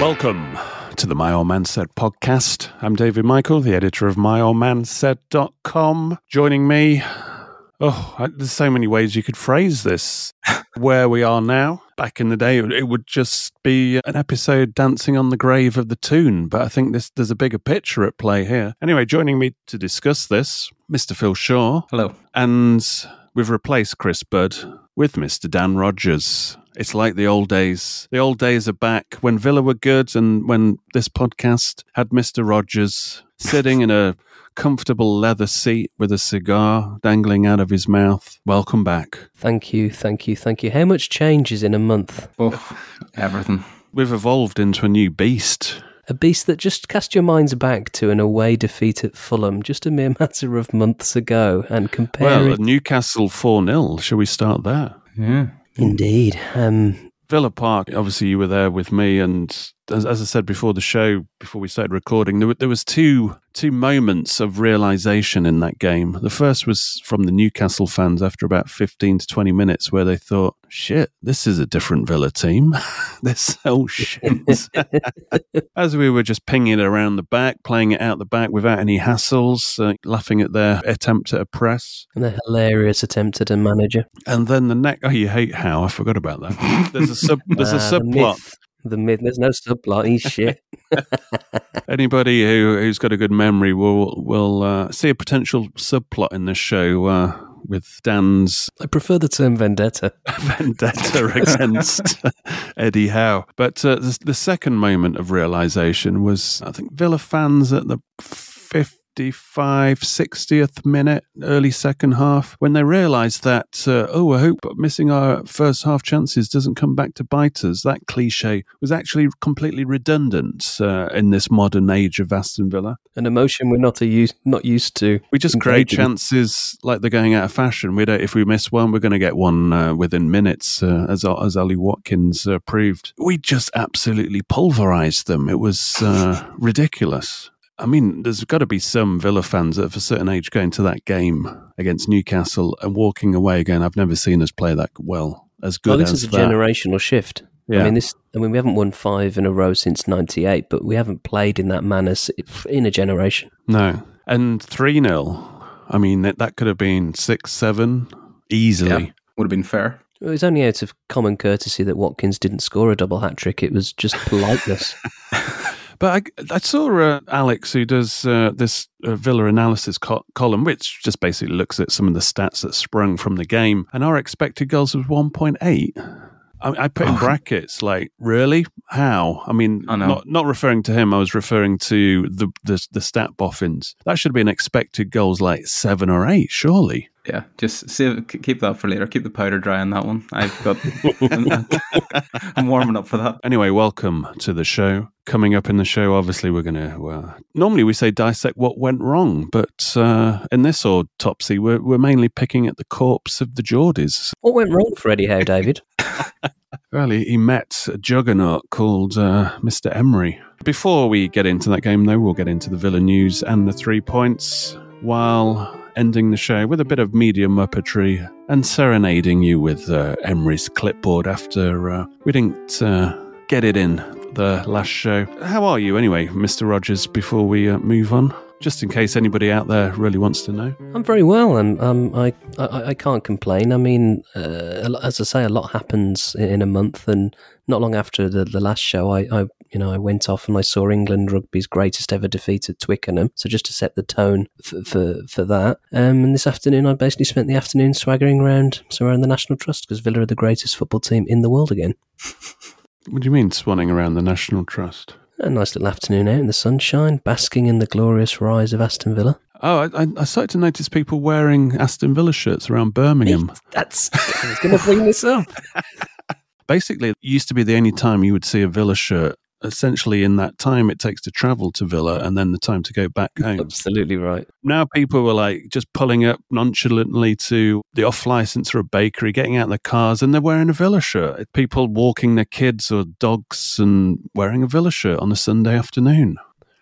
Welcome to the My Old Man Said podcast. I'm David Michael, the editor of myoldmansaid.com. Joining me, oh, there's so many ways you could phrase this. Where we are now. Back in the day, it would just be an episode dancing on the grave of the Toon, but I think this there's a bigger picture at play here. Anyway, joining me to discuss this, Mr. Phil Shaw. Hello. And we've replaced Chris Budd with Mr. Dan Rodgers. It's like the old days. The old days are back when Villa were good and when this podcast had Mr. Rodgers sitting in a comfortable leather seat with a cigar dangling out of his mouth. Welcome back. Thank you, thank you, thank you. How much changes in a month? Oh, everything. We've evolved into a new beast. A beast that just cast your minds back to an away defeat at Fulham just a mere matter of months ago and compare Well, it. Newcastle 4 0. Shall we start there? Yeah. Indeed. Um, Villa Park, obviously, you were there with me, and as, as I said before the show, before we started recording, there, were, there was two two moments of realization in that game. The first was from the Newcastle fans after about fifteen to twenty minutes, where they thought, "Shit, this is a different Villa team. this oh shit." as we were just pinging it around the back, playing it out the back without any hassles, uh, laughing at their attempt at a press, and a hilarious attempt at a manager. and then the next. Oh, you hate how I forgot about that. There's a sub. There's a Ah, the subplot. The myth. There's no subplot. He's shit. Anybody who who's got a good memory will will uh, see a potential subplot in this show uh, with Dan's I prefer the term vendetta. vendetta against Eddie Howe. But uh, the, the second moment of realization was, I think, Villa fans at the 55, 60th minute, early second half, when they realized that, uh, oh, I hope missing our first half chances doesn't come back to bite us. That cliche was actually completely redundant uh, in this modern age of Aston Villa. An emotion we're not a use, not used to. We just create chances like they're going out of fashion. We don't, if we miss one, we're going to get one uh, within minutes, uh, as as Ollie Watkins uh, proved. We just absolutely pulverized them. It was uh, ridiculous. I mean, there's got to be some Villa fans of a certain age going to that game against Newcastle and walking away again. I've never seen us play that well, as good Well, this as is a that. generational shift. Yeah. I mean, this. I mean, we haven't won five in a row since '98, but we haven't played in that manner in a generation. No, and three 0 I mean, that, that could have been six, seven easily. Yeah. Would have been fair. It was only out of common courtesy that Watkins didn't score a double hat trick. It was just politeness. But I, I saw uh, Alex, who does uh, this uh, Villa analysis co- column, which just basically looks at some of the stats that sprung from the game, and our expected goals was 1.8. I, I put in Oh. brackets, like, really? How? I mean, I not not referring to him. I was referring to the the, the stat boffins. That should have been expected goals like seven or eight, surely. Yeah, just save, keep that for later. Keep the powder dry on that one. I've got. I'm warming up for that. Anyway, welcome to the show. Coming up in the show, obviously, we're going to. Uh, normally, we say dissect what went wrong, but uh, in this autopsy, we're, we're mainly picking at the corpse of the Geordies. what went wrong for Eddie Howe, David? Well, he, he met a juggernaut called uh, Mr. Emery. Before we get into that game, though, we'll get into the Villa news and the three points. While ending the show with a bit of media muppetry and serenading you with uh, Emery's clipboard after uh, we didn't uh, get it in the last show. How are you anyway, Mr. Rodgers, before we uh, move on? Just in case anybody out there really wants to know. I'm very well, and um, I, I I can't complain. I mean, uh, as I say, a lot happens in, a month, and not long after the, the last show, I, I you know I went off and I saw England rugby's greatest ever defeat at Twickenham. So just to set the tone for for, for that. Um, and this afternoon, I basically spent the afternoon swaggering around somewhere in the National Trust because Villa are the greatest football team in the world again. What do you mean swanning around the National Trust? A nice little afternoon out in the sunshine, basking in the glorious rise of Aston Villa. Oh, I, I, I started to notice people wearing Aston Villa shirts around Birmingham. That's I was going to bring this up. Basically, it used to be the only time you would see a Villa shirt. Essentially, in that time it takes to travel to Villa and then the time to go back home. Absolutely right. now people were like just pulling up nonchalantly to the off license or a bakery, getting out in the cars, and they're wearing a Villa shirt. People walking their kids or dogs and wearing a Villa shirt on a Sunday afternoon.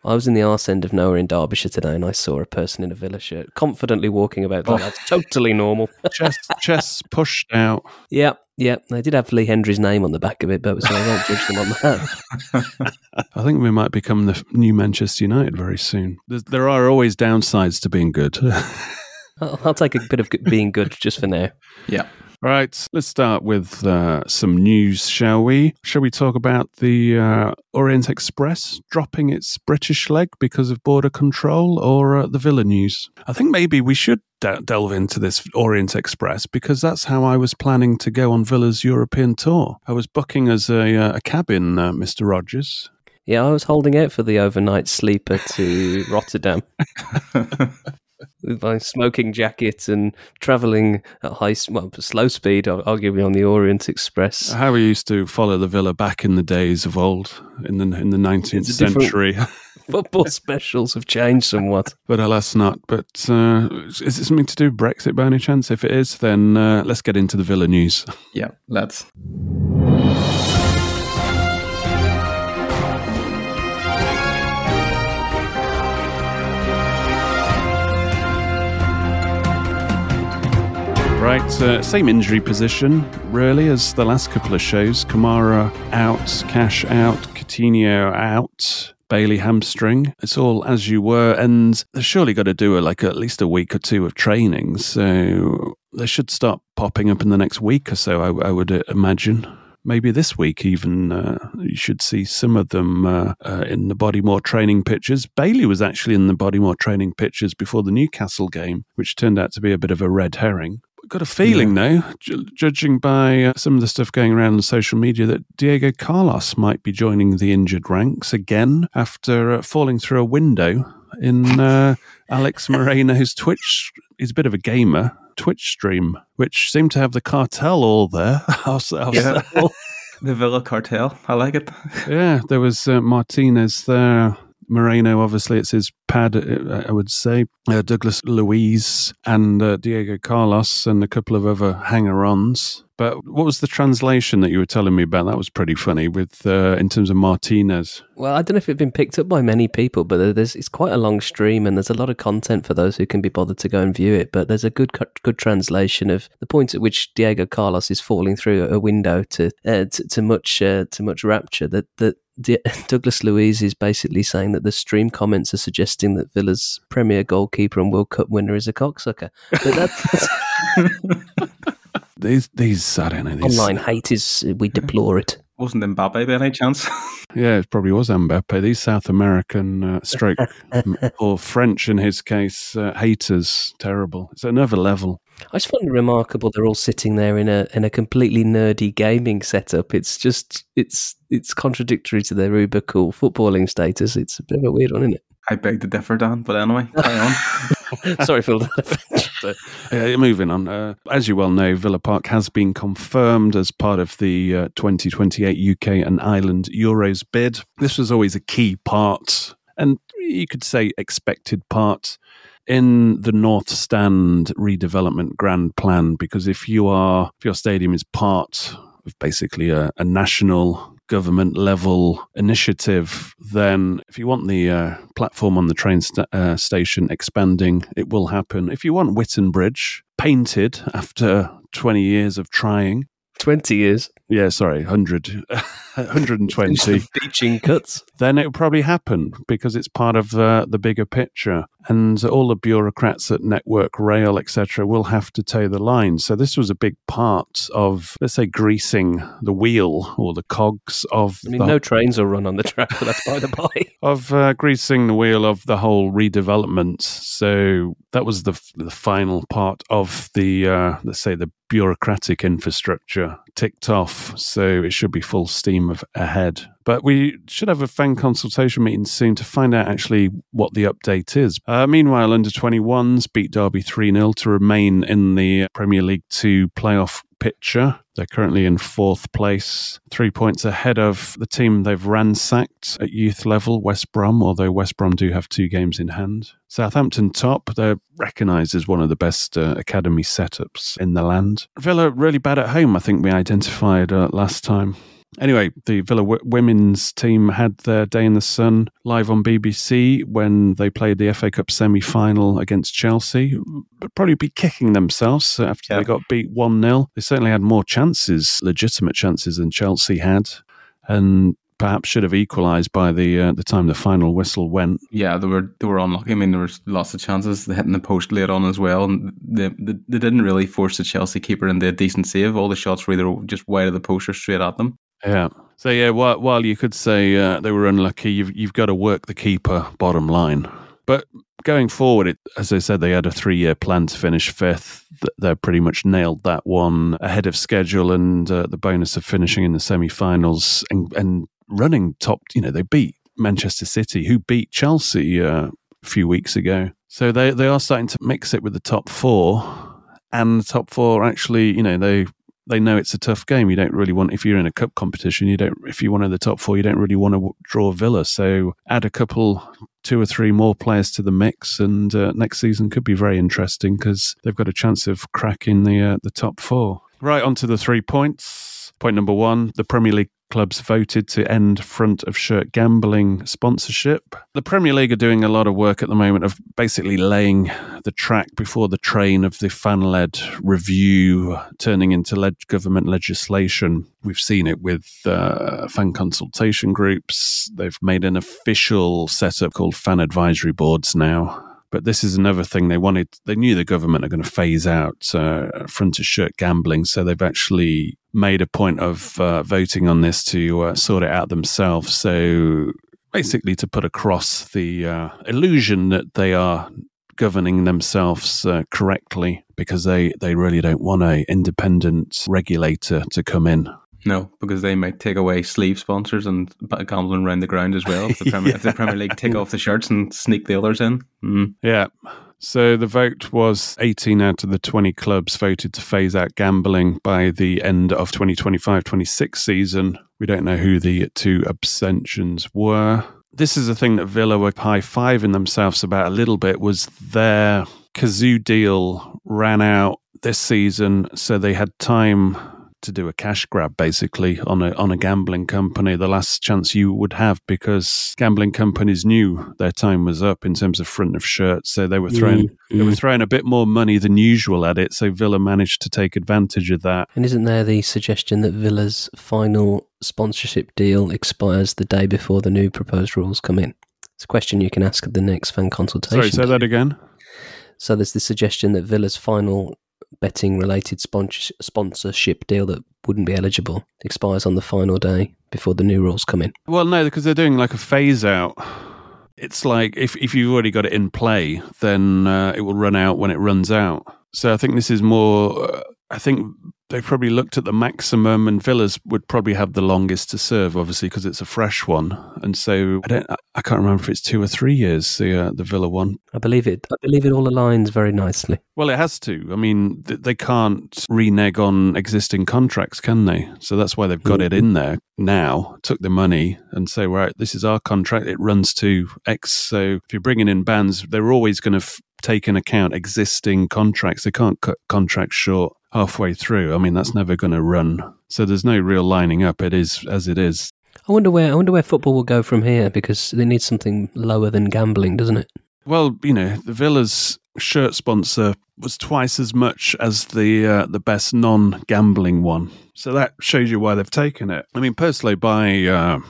I was in the arse end of nowhere in Derbyshire today, and I saw a person in a Villa shirt confidently walking about. There. That's oh. totally normal. Chest, chests pushed out. Yep, yep. They did have Lee Hendrie's name on the back of it, but so I won't judge them on that. I think we might become the new Manchester United very soon. There's, there are always downsides to being good. I'll, I'll take a bit of being good just for now. Yeah. Right, let's start with uh, some news, shall we? Shall we talk about the uh, Orient Express dropping its British leg because of border control or uh, the Villa news? I think maybe we should de- delve into this Orient Express because that's how I was planning to go on Villa's European tour. I was booking as a, uh, a cabin, uh, Mr. Rodgers. Yeah, I was holding out for the overnight sleeper to Rotterdam with my smoking jacket and travelling at high, s- well, slow speed, ar- arguably on the Orient Express. How we used to follow the Villa back in the days of old, in the in the nineteenth It's a different- century. Football specials have changed somewhat. but alas not. But uh, is it something to do with Brexit by any chance? If it is, then uh, let's get into the Villa news. Yeah. Let's. Right, uh, same injury position really as the last couple of shows. Kamara out, Cash out, Coutinho out. Bailey hamstring. It's all as you were, and they've surely got to do a, like at least a week or two of training. So they should start popping up in the next week or so. I, I would uh, imagine. Maybe this week, even uh, you should see some of them uh, uh, in the Bodymoor training pictures. Bailey was actually in the Bodymoor training pictures before the Newcastle game, which turned out to be a bit of a red herring. Got a feeling, though, ju- judging by uh, some of the stuff going around on social media, that Diego Carlos might be joining the injured ranks again after uh, falling through a window in uh, Alex Moreno's Twitch. He's a bit of a gamer. Twitch stream, which seemed to have the cartel all there. I'll s- I'll Yeah. The Villa cartel. I like it. yeah, there was uh, Martinez there. Moreno, obviously, it's his pad, uh, I would say. Uh, Douglas Luiz and uh, Diego Carlos and a couple of other hanger ons. But what was the translation that you were telling me about? That was pretty funny with uh, in terms of Martinez. Well, I don't know if it's been picked up by many people, but there's it's quite a long stream and there's a lot of content for those who can be bothered to go and view it. But there's a good good translation of the point at which Diego Carlos is falling through a window to uh, to, to much uh, to much rapture. That that D- Douglas Luiz is basically saying that the stream comments are suggesting that Villa's premier goalkeeper and World Cup winner is a cocksucker. But that's These, these I don't know. These, online hate is we deplore it. Wasn't Mbappe by any chance? Yeah, it probably was Mbappe. These South American uh, stroke or French in his case uh, haters terrible. It's another level. I just find it remarkable they're all sitting there in a in a completely nerdy gaming setup. It's just it's it's contradictory to their uber cool footballing status. It's a bit of a weird one, isn't it? I beg to differ, Dan. But anyway, carry on. Sorry Phil. that Uh, moving on. Uh, as you well know, Villa Park has been confirmed as part of the uh, 2028 UK and Ireland Euros bid. This was always a key part, and you could say expected part in the North Stand redevelopment grand plan. Because if you are, if your stadium is part of basically a, a national government level initiative, then if you want the uh, platform on the train st- uh, station expanding, it will happen. If you want Witton Bridge painted after 20 years of trying, 20 years. Yeah, sorry, 100, 120. Beeching cuts. Then it will probably happen because it's part of uh, the bigger picture. And all the bureaucrats at Network Rail, etc., will have to toe the line. So this was a big part of, let's say, greasing the wheel or the cogs of. I mean, the, no trains are run on the track, but that's by the by. Of uh, greasing the wheel of the whole redevelopment. So that was the the final part of the, uh, let's say, the bureaucratic infrastructure ticked off. So it should be full steam ahead. But we should have a fan consultation meeting soon to find out actually what the update is. Uh, meanwhile, under 21s beat Derby 3 0 to remain in the Premier League 2 playoff picture. They're currently in fourth place, three points ahead of the team they've ransacked at youth level, West Brom, although West Brom do have two games in hand. Southampton top, they're recognised as one of the best uh, academy setups in the land. Villa really bad at home, I think we identified uh, last time. Anyway, the Villa w- women's team had their day in the sun live on BBC when they played the FA Cup semi final against Chelsea. But probably be kicking themselves after Yeah. they got beat 1 0. They certainly had more chances, legitimate chances, than Chelsea had. And perhaps should have equalised by the uh, the time the final whistle went. Yeah, they were they were unlucky. I mean, there was lots of chances. They hitting the post late on as well, and they, they they didn't really force the Chelsea keeper into a decent save. All the shots were either just wide of the post or straight at them. Yeah. So yeah, while, while you could say uh, they were unlucky, you've you've got to work the keeper. Bottom line, but going forward, it, as I said, they had a three-year plan to finish fifth. Th- They pretty much nailed that one ahead of schedule, and uh, the bonus of finishing in the semi-finals and, and running top. You know, they beat Manchester City, who beat Chelsea uh, a few weeks ago. So they they are starting to mix it with the top four, and the top four actually, you know, they they know it's a tough game. You don't really want if you're in a cup competition. You don't if you're one of the top four. You don't really want to draw Villa. So add a couple, two or three more players to the mix, and uh, next season could be very interesting because they've got a chance of cracking the uh, the top four. Right on to the three points. Point number one: the Premier League clubs voted to end front of shirt gambling sponsorship. The Premier League are doing a lot of work at the moment of basically laying the track before the train of the fan led review turning into leg- government legislation. We've seen it with uh, fan consultation groups. They've made an official setup called fan advisory boards now. But this is another thing they wanted. They knew the government are going to phase out uh, front of shirt gambling, so they've actually made a point of uh, voting on this to uh, sort it out themselves. So basically, to put across the uh, illusion that they are governing themselves uh, correctly, because they they really don't want a independent regulator to come in. No, because they might take away sleeve sponsors and gambling around the ground as well. If the Premier, if the Premier League take off the shirts and sneak the others in. Mm. Yeah. So the vote was 18 out of the 20 clubs voted to phase out gambling by the end of 2025-26 season. We don't know who the two abstentions were. This is a thing that Villa were high-fiving themselves about a little bit was their Cazoo deal ran out this season, so they had time to do a cash grab basically on a on a gambling company the last chance you would have because gambling companies knew their time was up in terms of front of shirt so they were mm, throwing they were mm. throwing a bit more money than usual at it so Villa managed to take advantage of that And isn't there the suggestion that Villa's final sponsorship deal expires the day before the new proposed rules come in? It's a question you can ask at the next fan consultation. sorry say that again So there's the suggestion that Villa's final betting related sponsor- sponsorship deal that wouldn't be eligible expires on the final day before the new rules come in. Well, no, because they're doing like a phase out. It's like if, if you've already got it in play, then uh, it will run out when it runs out. So I think this is more. I think they probably looked at the maximum, and Villas would probably have the longest to serve, obviously, because it's a fresh one. And so I don't. I- can't remember if it's two or three years. The uh, the Villa one. I believe it. I believe it all aligns very nicely. Well, it has to. I mean, th- they can't renege on existing contracts, can they? So that's why they've got it in there now, took the money and say, right, this is our contract. It runs to X. So if you're bringing in bands, they're always going to f- take into account existing contracts. They can't cut contracts short halfway through. I mean, that's never going to run. So there's no real lining up. It is as it is. I wonder where I wonder where football will go from here because they need something lower than gambling, doesn't it? Well, you know, the Villa's shirt sponsor was twice as much as the uh, the best non-gambling one, so that shows you why they've taken it. I mean, personally, by uh,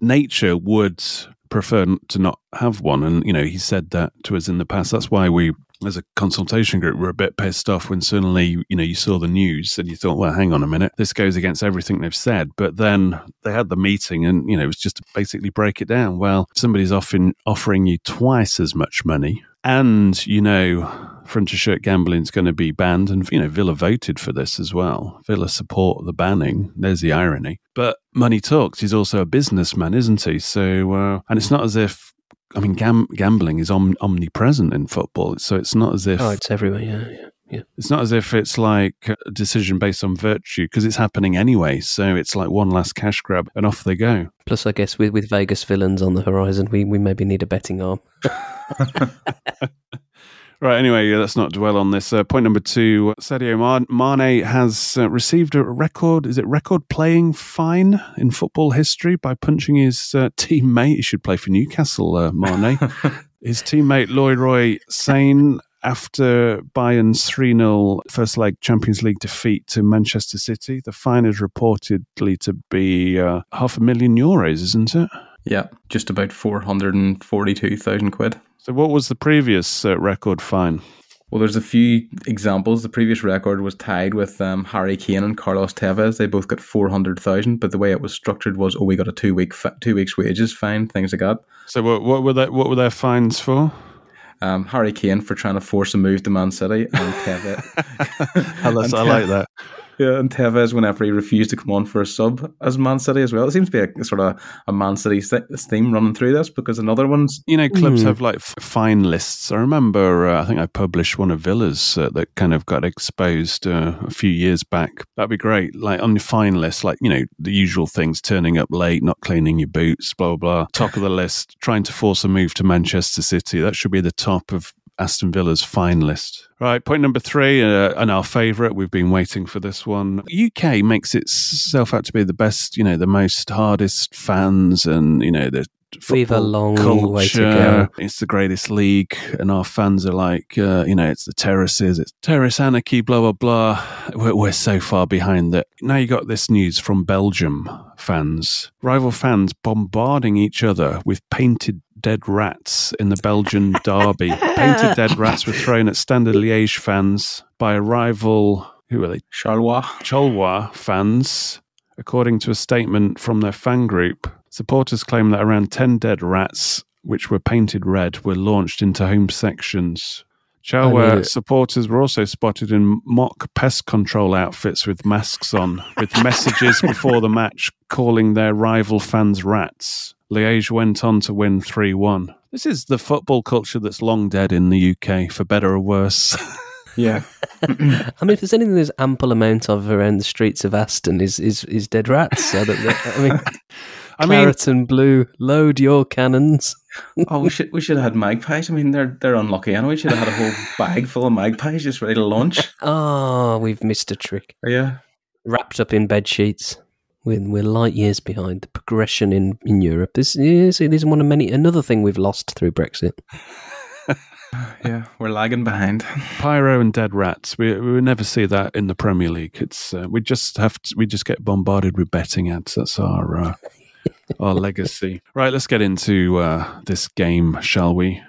nature, would prefer to not have one, and you know, he said that to us in the past. That's why we as a consultation group we were a bit pissed off when suddenly you know you saw the news and you thought well hang on a minute this goes against everything they've said. But then they had the meeting and you know it was just to basically break it down. Well somebody's offering offering you twice as much money and you know front of shirt gambling is going to be banned and you know Villa voted for this as well. Villa support the banning. There's the irony. But money talks he's also a businessman isn't he? So uh, and it's not as if I mean, gam- gambling is om- omnipresent in football, so it's not as if Oh, it's everywhere. Yeah, yeah, yeah. it's not as if it's like a decision based on virtue because it's happening anyway. So it's like one last cash grab and off they go. Plus, I guess with, with Vegas villains on the horizon, we, we maybe need a betting arm. Right. Anyway, let's not dwell on this. Uh, point number two: Sadio Man- Mane has uh, received a record. Is it record playing fine in football history by punching his uh, teammate? He should play for Newcastle. Uh, Mane, his teammate Leroy Sane. After Bayern's 3 0 first leg Champions League defeat to Manchester City, the fine is reportedly to be uh, half a million euros, isn't it? Yeah, just about 442,000 quid. So, what was the previous uh, record fine? Well, there's a few examples. The previous record was tied with um, Harry Kane and Carlos Tevez. They both got four hundred thousand, but the way it was structured was, oh, we got a two week fa- two weeks wages fine, things like that. So, what, what were that? What were their fines for? Um, Harry Kane for trying to force a move to Man City, and Tevez. I like that. Yeah, and Tevez whenever he refused to come on for a sub as Man City as well. It seems to be a, sort of a Man City theme running through this because another one's You know, clubs Hmm. have like fine lists. I remember, uh, I think I published one of Villa's uh, that kind of got exposed uh, a few years back. That'd be great. Like on your fine list, like, you know, the usual things turning up late, not cleaning your boots, blah, blah, blah. Top of the list, trying to force a move to Manchester City. That should be the top of Aston Villa's finalist. Right, point number three, uh, and our favourite. We've been waiting for this one. UK makes itself out to be the best, you know, the most hardest fans, and you know the. We've a football long way to go. It's the greatest league, and our fans are like, uh, you know, it's the terraces, it's terrace anarchy, blah blah blah. We're, we're so far behind that. Now you got this news from Belgium fans, rival fans bombarding each other with painted dead rats in the Belgian derby. painted dead rats were thrown at Standard Liège fans by a rival. Who are they? Charleroi. Cholwa fans, according to a statement from their fan group. Supporters claim that around 10 dead rats, which were painted red, were launched into home sections. I knew Charleroi supporters were also spotted in mock pest control outfits with masks on, with messages before the match calling their rival fans rats. Liège went on to win 3 1. This is the football culture that's long dead in the UK, for better or worse. Yeah. I mean, if there's anything there's ample amount of around the streets of Aston is is, is dead rats. So that, I mean, I mean, and blue, load your cannons. Oh, we should we should have had magpies. I mean, they're they're unlucky. Anyway, we should have had a whole bag full of magpies just ready to launch. Ah, we've missed a trick. Yeah. Wrapped up in bed sheets. We're, we're light years behind the progression in, in Europe. This is it is one of many another thing we've lost through Brexit. Yeah, we're lagging behind. Pyro and dead rats. We we would never see that in the Premier League. It's uh, we just have to, we just get bombarded with betting ads. That's our uh, our legacy. Right, let's get into uh, this game, shall we?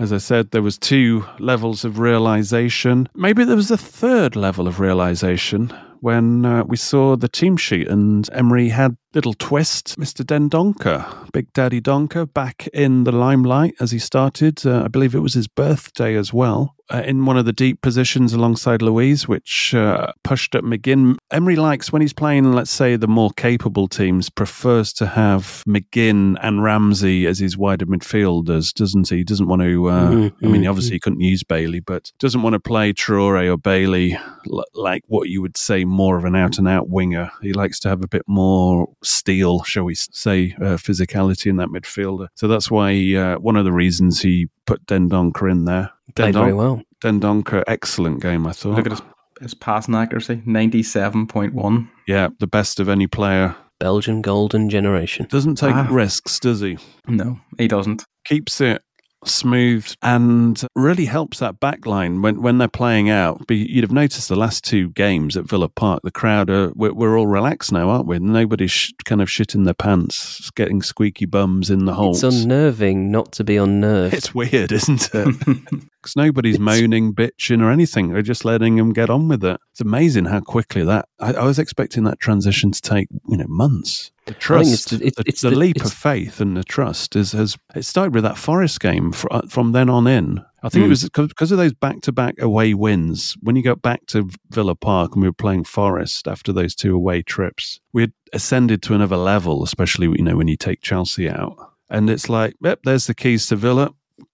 As I said, there was two levels of realization. Maybe there was a third level of realization when uh, we saw the team sheet and Emery had little twist. Mr. Dendoncker, Big Daddy Donker, back in the limelight as he started. Uh, I believe it was his birthday as well. Uh, in one of the deep positions alongside Luiz, which uh, pushed up McGinn. Emery likes when he's playing, let's say, the more capable teams, prefers to have McGinn and Ramsey as his wider midfielders, doesn't he? Doesn't want to. Uh, Mhm, I mean, mhm. obviously, he couldn't use Bailey, but doesn't want to play Traore or Bailey l- like what you would say more of an out and out winger. He likes to have a bit more steel, shall we say, uh, physicality in that midfielder. So that's why uh, one of the reasons he put Dendoncker in there. Played Dendon- very well. Dendoncker, excellent game, I thought. Look at his his passing accuracy, 97.1. Yeah, the best of any player. Belgian golden generation. Doesn't take Ah. risks, does he? No, he doesn't. Keeps it smooth and really helps that back line when, when they're playing out. But you'd have noticed the last two games at Villa Park, the crowd are, we're, we're all relaxed now, aren't we? Nobody's sh- kind of shitting their pants, getting squeaky bums in the holes. It's unnerving not to be unnerved. It's weird, isn't it? Because nobody's moaning, bitching, or anything. They're just letting them get on with it. It's amazing how quickly that. I, I was expecting that transition to take, you know, months. The trust, it's the- it's- the, it's the the- leap it's- of faith and the trust is has. It started with that Forest game fr- uh, from then on in. I think it Mm. was because of those back-to-back away wins. When you got back to Villa Park and we were playing Forest after those two away trips, we had ascended to another level. Especially, you know, when you take Chelsea out, and it's like, yep, there's the keys to Villa,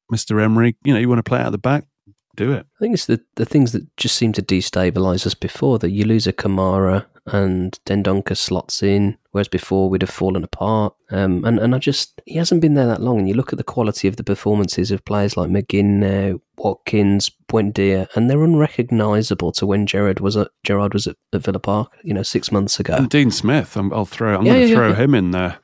Mister Emery. You know, you want to play out the back, do it. I think it's the, the things that just seem to destabilise us before that you lose a Kamara and Dendoncker slots in, whereas before we'd have fallen apart. Um, and, and I just, he hasn't been there that long. And you look at the quality of the performances of players like McGinn now, Watkins, Buendia, and they're unrecognisable to when Gerrard was at, Gerrard was at, at Villa Park, you know, six months ago. And Dean Smith, I'm, I'll throw. I'm Yeah, going to yeah, throw yeah. him in there.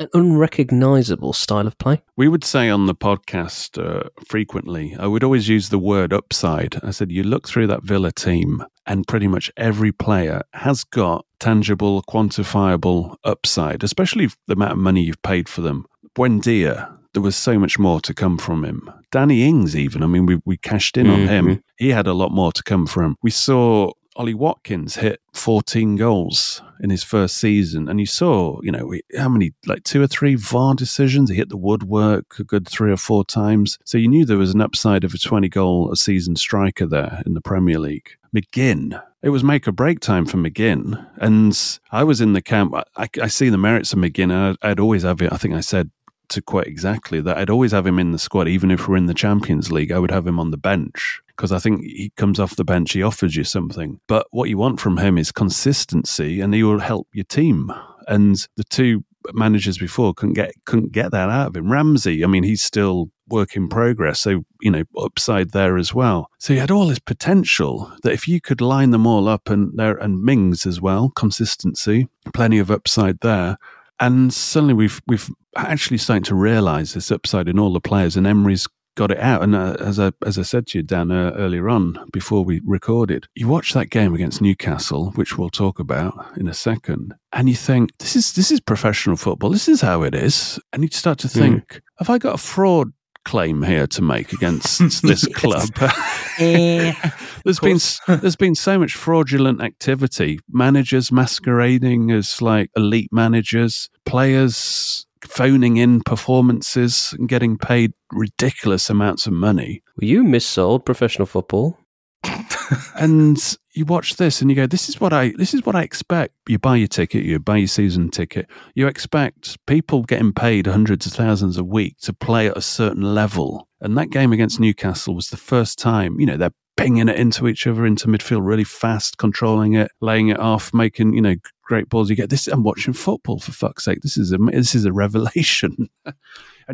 An unrecognisable style of play. We would say on the podcast uh, frequently, I would always use the word upside. I said, you look through that Villa team, and pretty much every player has got tangible, quantifiable upside, especially the amount of money you've paid for them. Buendia, there was so much more to come from him. Danny Ings, even. I mean, we, we cashed in on him. Mhm. He had a lot more to come from. We saw Ollie Watkins hit 14 goals in his first season. And you saw, you know, how many, like two or three VAR decisions? He hit the woodwork a good three or four times. So you knew there was an upside of a 20 goal a season striker there in the Premier League. McGinn. It was make or break time for McGinn. And I was in the camp. I, I see the merits of McGinn. And I'd, I'd always have it. I think I said to quite exactly that I'd always have him in the squad, even if we're in the Champions League. I would have him on the bench because I think he comes off the bench, he offers you something. But what you want from him is consistency, and he will help your team. And the two managers before couldn't get couldn't get that out of him. Ramsey, I mean, he's still work in progress, so you know, upside there as well. So he had all this potential that if you could line them all up, and there and Mings as well, consistency, plenty of upside there. And suddenly we've we've actually starting to realise this upside in all the players, and Emery's got it out. And uh, as I as I said to you, Dan, uh, earlier on before we recorded, you watch that game against Newcastle, which we'll talk about in a second, and you think this is this is professional football. This is how it is, and you start to think, have I got a fraud? claim here to make against this club there's been there's been so much fraudulent activity managers masquerading as like elite managers players phoning in performances and getting paid ridiculous amounts of money. Were you missold professional football? and you watch this and you go this is what i this is what i expect. You buy your ticket you buy your season ticket. You expect people getting paid hundreds of thousands a week to play at a certain level. And that game against newcastle was the first time you know they're pinging it into each other into midfield really fast controlling it laying it off making you know great balls you get this i'm watching football for fuck's sake this is a this is a revelation and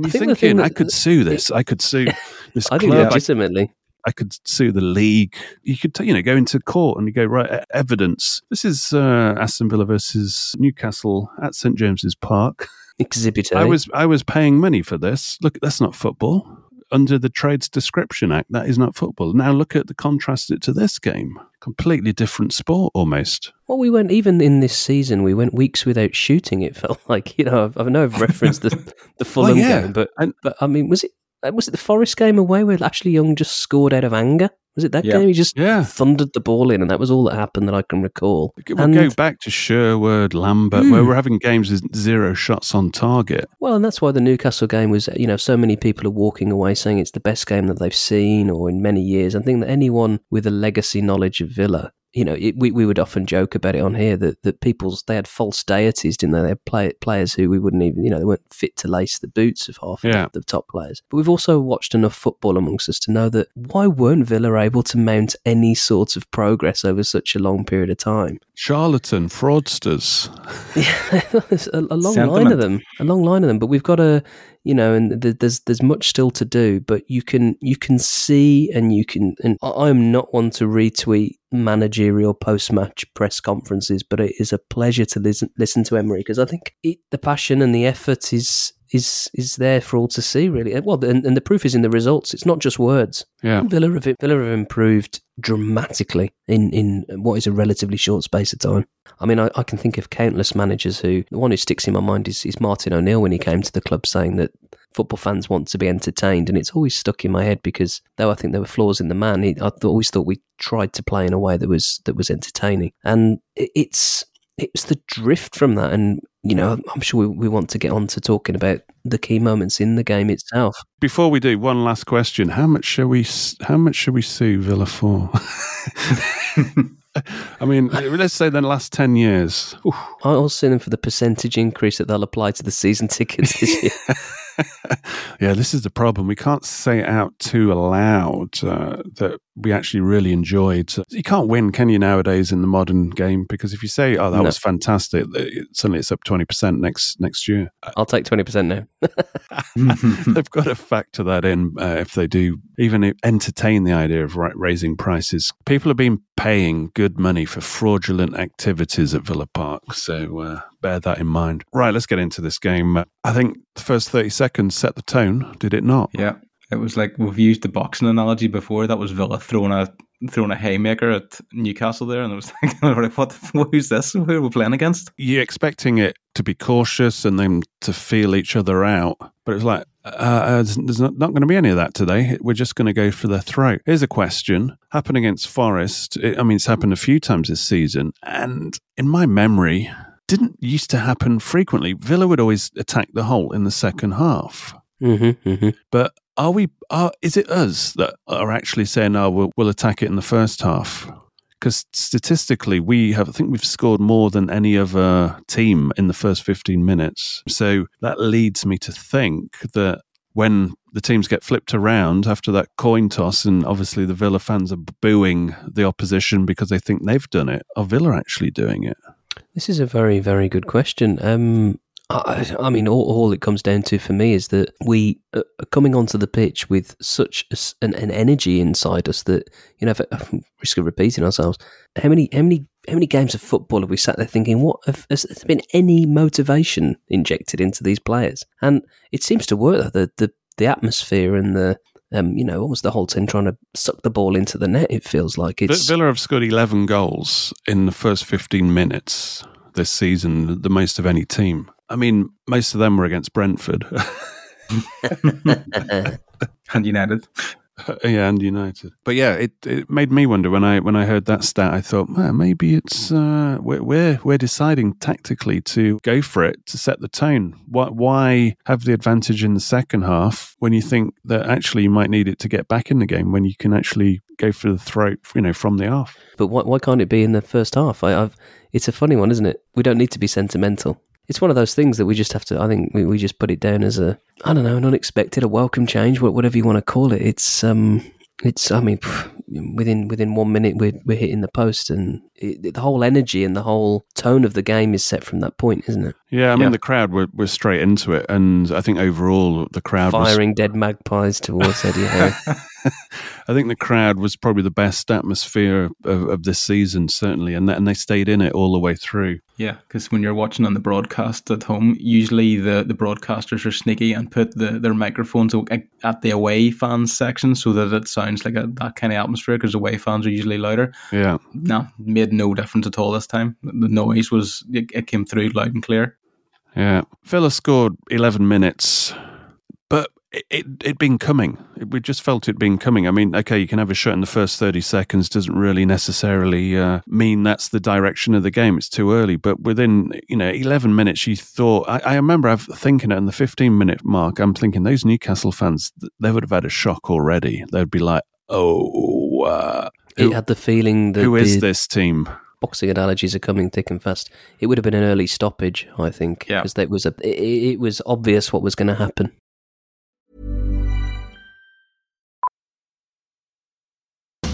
you're think thinking i could sue this i could sue this I club I legitimately. I could sue the league. You could, you know, go into court and you go right evidence. This is uh, Aston Villa versus Newcastle at St James's Park. Exhibit A. I was I was paying money for this. Look, that's not football. Under the Trades Description Act, that is not football. Now look at the contrast to this game. Completely different sport, almost. Well, we went even in this season. We went weeks without shooting. It felt like you know. I've, I know I've referenced the the Fulham yeah. game, but And- but I mean, was it uh, was it the Forest game away where Ashley Young just scored out of anger? Was it that Yeah. game? He just Yeah. thundered the ball in, and that was all that happened that I can recall. We'll and, go back to Sherwood, Lambert, Hmm. where we're having games with zero shots on target. Well, and that's why the Newcastle game was, you know, so many people are walking away saying it's the best game that they've seen or in many years. I think that anyone with a legacy knowledge of Villa, you know, it, we, we would often joke about it on here that, that people's, they had false deities, didn't they? They had play, players who we wouldn't even, you know, they weren't fit to lace the boots of half Yeah. the, the top players. But we've also watched enough football amongst us to know that why weren't Villa able to mount any sort of progress over such a long period of time? Charlatan, fraudsters. Yeah, a, a long line of them, a long line of them. But we've got a, you know, and th- there's there's much still to do. But you can you can see and you can. And I- I'm not one to retweet managerial post-match press conferences, but it is a pleasure to listen listen to Emery because I think it, the passion and the effort is is is there for all to see. Really, well, and, and the proof is in the results. It's not just words. Yeah. Villa have Villa have improved dramatically in in what is a relatively short space of time. I mean, I, I can think of countless managers who the one who sticks in my mind is, is Martin O'Neill when he came to the club saying that football fans want to be entertained, and it's always stuck in my head because though I think there were flaws in the man, he, I th- always thought we tried to play in a way that was that was entertaining, and it, it's it was the drift from that, and you know, I'm sure we, we want to get on to talking about the key moments in the game itself. Before we do, one last question: How much shall we? How much shall we sue Villa for? I mean, let's say the last 10 years. I'll sue them for the percentage increase that they'll apply to the season tickets this year. yeah, this is the problem. We can't say it out too loud uh, that we actually really enjoyed. You can't win, can you, nowadays in the modern game? Because if you say, "Oh, that no. was fantastic," suddenly it's up twenty percent next next year. I'll take twenty percent now. They've got to factor that in uh, if they do even entertain the idea of raising prices. People have been paying good money for fraudulent activities at Villa Park, so uh, bear that in mind. Right, let's get into this game. I think the first 30 seconds set the tone, did it not? Yeah. It was like we've used the boxing analogy before. That was Villa throwing a throwing a haymaker at Newcastle there, and I was thinking, what? Who's this? Who are we playing against? You're expecting it to be cautious and them to feel each other out, but it's like uh, uh there's not, not, going to be any of that today. We're just going to go for the throat. Here's a question: Happened against Forest. I mean, it's happened a few times this season, and in my memory, didn't used to happen frequently. Villa would always attack the hole in the second half. Mm-hmm, mm-hmm. But are we? Are, is it us that are actually saying, "Oh, we'll, we'll attack it in the first half"? Because statistically, we have. I think we've scored more than any other team in the first fifteen minutes. So that leads me to think that when the teams get flipped around after that coin toss, and obviously the Villa fans are booing the opposition because they think they've done it, are Villa actually doing it? This is a very, very good question. Um, I, I, mean, all, all, it comes down to for me is that we are coming onto the pitch with such an, an, energy inside us that you know, risk of repeating ourselves. How many, how many, how many games of football have we sat there thinking, what has there been any motivation injected into these players? And it seems to work. The the the atmosphere and the um, you know, almost the whole team trying to suck the ball into the net. It feels like it's Villa have scored eleven goals in the first fifteen minutes this season, the most of any team. I mean, most of them were against Brentford. and United. yeah, and United. But yeah, it, it made me wonder when I when I heard that stat. I thought, man, maybe it's uh, we're, we're we're deciding tactically to go for it to set the tone. Why why have the advantage in the second half when you think that actually you might need it to get back in the game when you can actually go for the throat, you know, from the off. But why why can't it be in the first half? I, I've it's a funny one, isn't it? We don't need to be sentimental it's one of those things that we just have to. I think we, we just put it down as a I don't know an unexpected, a welcome change, whatever you want to call it. It's um, it's I mean, within within one minute we're we're hitting the post, and it, the whole energy and the whole tone of the game is set from that point, isn't it? Yeah, I mean yeah. the crowd were, were straight into it, and I think overall the crowd firing was... dead magpies towards Eddie Howe. I think the crowd was probably the best atmosphere of, of this season, certainly, and and they stayed in it all the way through. Yeah, because when you're watching on the broadcast at home, usually the, the broadcasters are sneaky and put the, their microphones at the away fans section so that it sounds like a, that kind of atmosphere because away fans are usually louder. Yeah. No, made no difference at all this time. The noise was, it, it came through loud and clear. Yeah. Villa scored 11 minutes it it been coming. We just felt it been coming. I mean, okay, you can have a shot in the first thirty seconds. Doesn't really necessarily uh, mean that's the direction of the game. It's too early. But within you know eleven minutes, you thought. I, I remember I've thinking it in the fifteen minute mark. I'm thinking those Newcastle fans they would have had a shock already. They'd be like, oh. Uh, it had the feeling that who is this team? boxing analogies are coming thick and fast. It would have been an early stoppage, I think, because yeah. it was a it, it was obvious what was going to happen.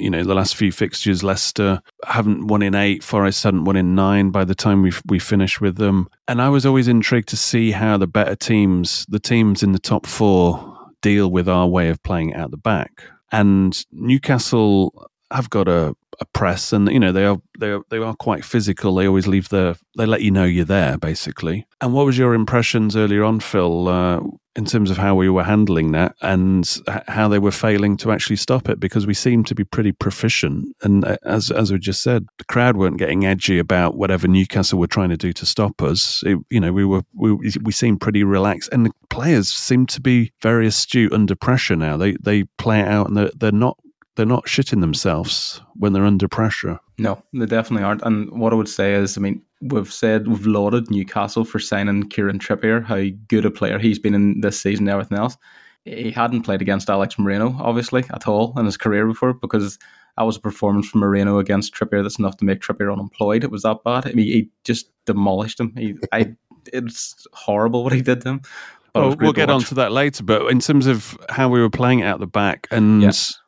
You know, the last few fixtures, Leicester haven't won in eight, Forest hadn't won in nine by the time we we finished with them. And I was always intrigued to see how the better teams, the teams in the top four, deal with our way of playing out the back. And Newcastle have got a, a press, and you know they are they are they are quite physical. They always leave the they let you know you're there, basically. And what was your impressions earlier on, Phil, uh, in terms of how we were handling that and how they were failing to actually stop it? Because we seemed to be pretty proficient, and uh, as as we just said, the crowd weren't getting edgy about whatever Newcastle were trying to do to stop us. It, you know, we were we we seemed pretty relaxed, and the players seem to be very astute under pressure now. They they play out, and they're they're not they're not shitting themselves when they're under pressure. No, they definitely aren't. And what I would say is, I mean, we've said we've lauded Newcastle for signing Kieran Trippier, how good a player he's been in this season and everything else. He hadn't played against Alex Moreno, obviously, at all in his career before, because that was a performance from Moreno against Trippier that's enough to make Trippier unemployed. It was that bad. I mean, he just demolished him. He, I, it's horrible what he did to him. Well, we'll get watch. on to that later. But in terms of how we were playing out the back, and Yes.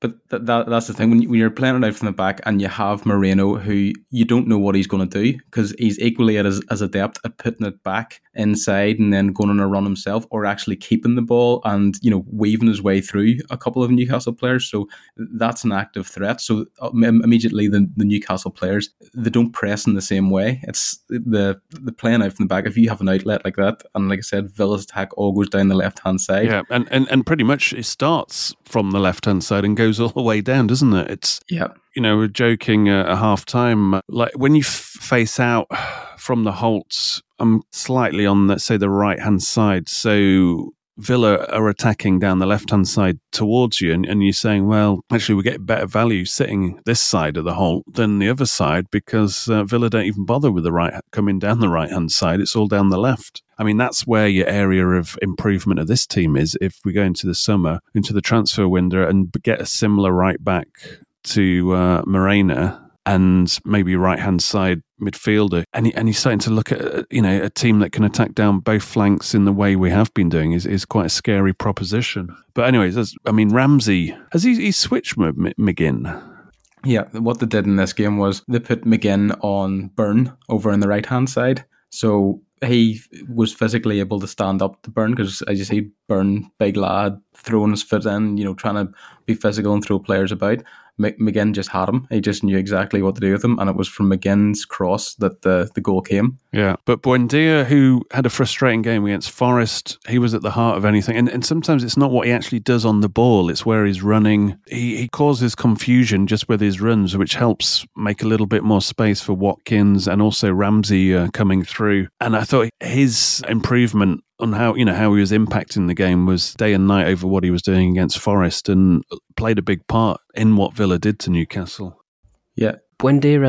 But th- that, that's the thing when, you, when you're playing it out from the back and you have Moreno, who you don't know what he's going to do because he's equally as, as adept at putting it back inside and then going on a run himself, or actually keeping the ball and you know weaving his way through a couple of Newcastle players. So that's an active threat. So um, immediately the, the Newcastle players they don't press in the same way. It's the the playing out from the back. If you have an outlet like that, and like I said, Villa's attack all goes down the left hand side. yeah, and, and and pretty much it starts from the left hand side and goes all the way down, doesn't it? It's yeah. you know, we're joking uh, at half time. Like when you f- face out from the Holte, I'm slightly on, let's say, the right hand side. So Villa are attacking down the left hand side towards you, and, and you're saying, well, actually, we get better value sitting this side of the Holte than the other side because uh, Villa don't even bother with the right coming down the right hand side. It's all down the left. I mean, that's where your area of improvement of this team is. If we go into the summer, into the transfer window, and get a similar right back to uh, Moreno and maybe right hand side midfielder, and he, and he's starting to look at uh, you know a team that can attack down both flanks in the way we have been doing is, is quite a scary proposition. But anyways, I mean Ramsey has he, he switched M- McGinn. Yeah, what they did in this game was they put McGinn on Burn over on the right hand side. So he was physically able to stand up to Burn because, as you see, Burn, big lad, throwing his foot in, you know, trying to be physical and throw players about. McGinn just had him. He just knew exactly what to do with him. And it was from McGinn's cross that the, the goal came. Yeah, but Buendia, who had a frustrating game against Forest, he was at the heart of anything. And, and sometimes it's not what he actually does on the ball; it's where he's running. He, he causes confusion just with his runs, which helps make a little bit more space for Watkins and also Ramsey uh, coming through. And I thought his improvement on how you know how he was impacting the game was day and night over what he was doing against Forest, and played a big part in what Villa did to Newcastle. Yeah, Buendia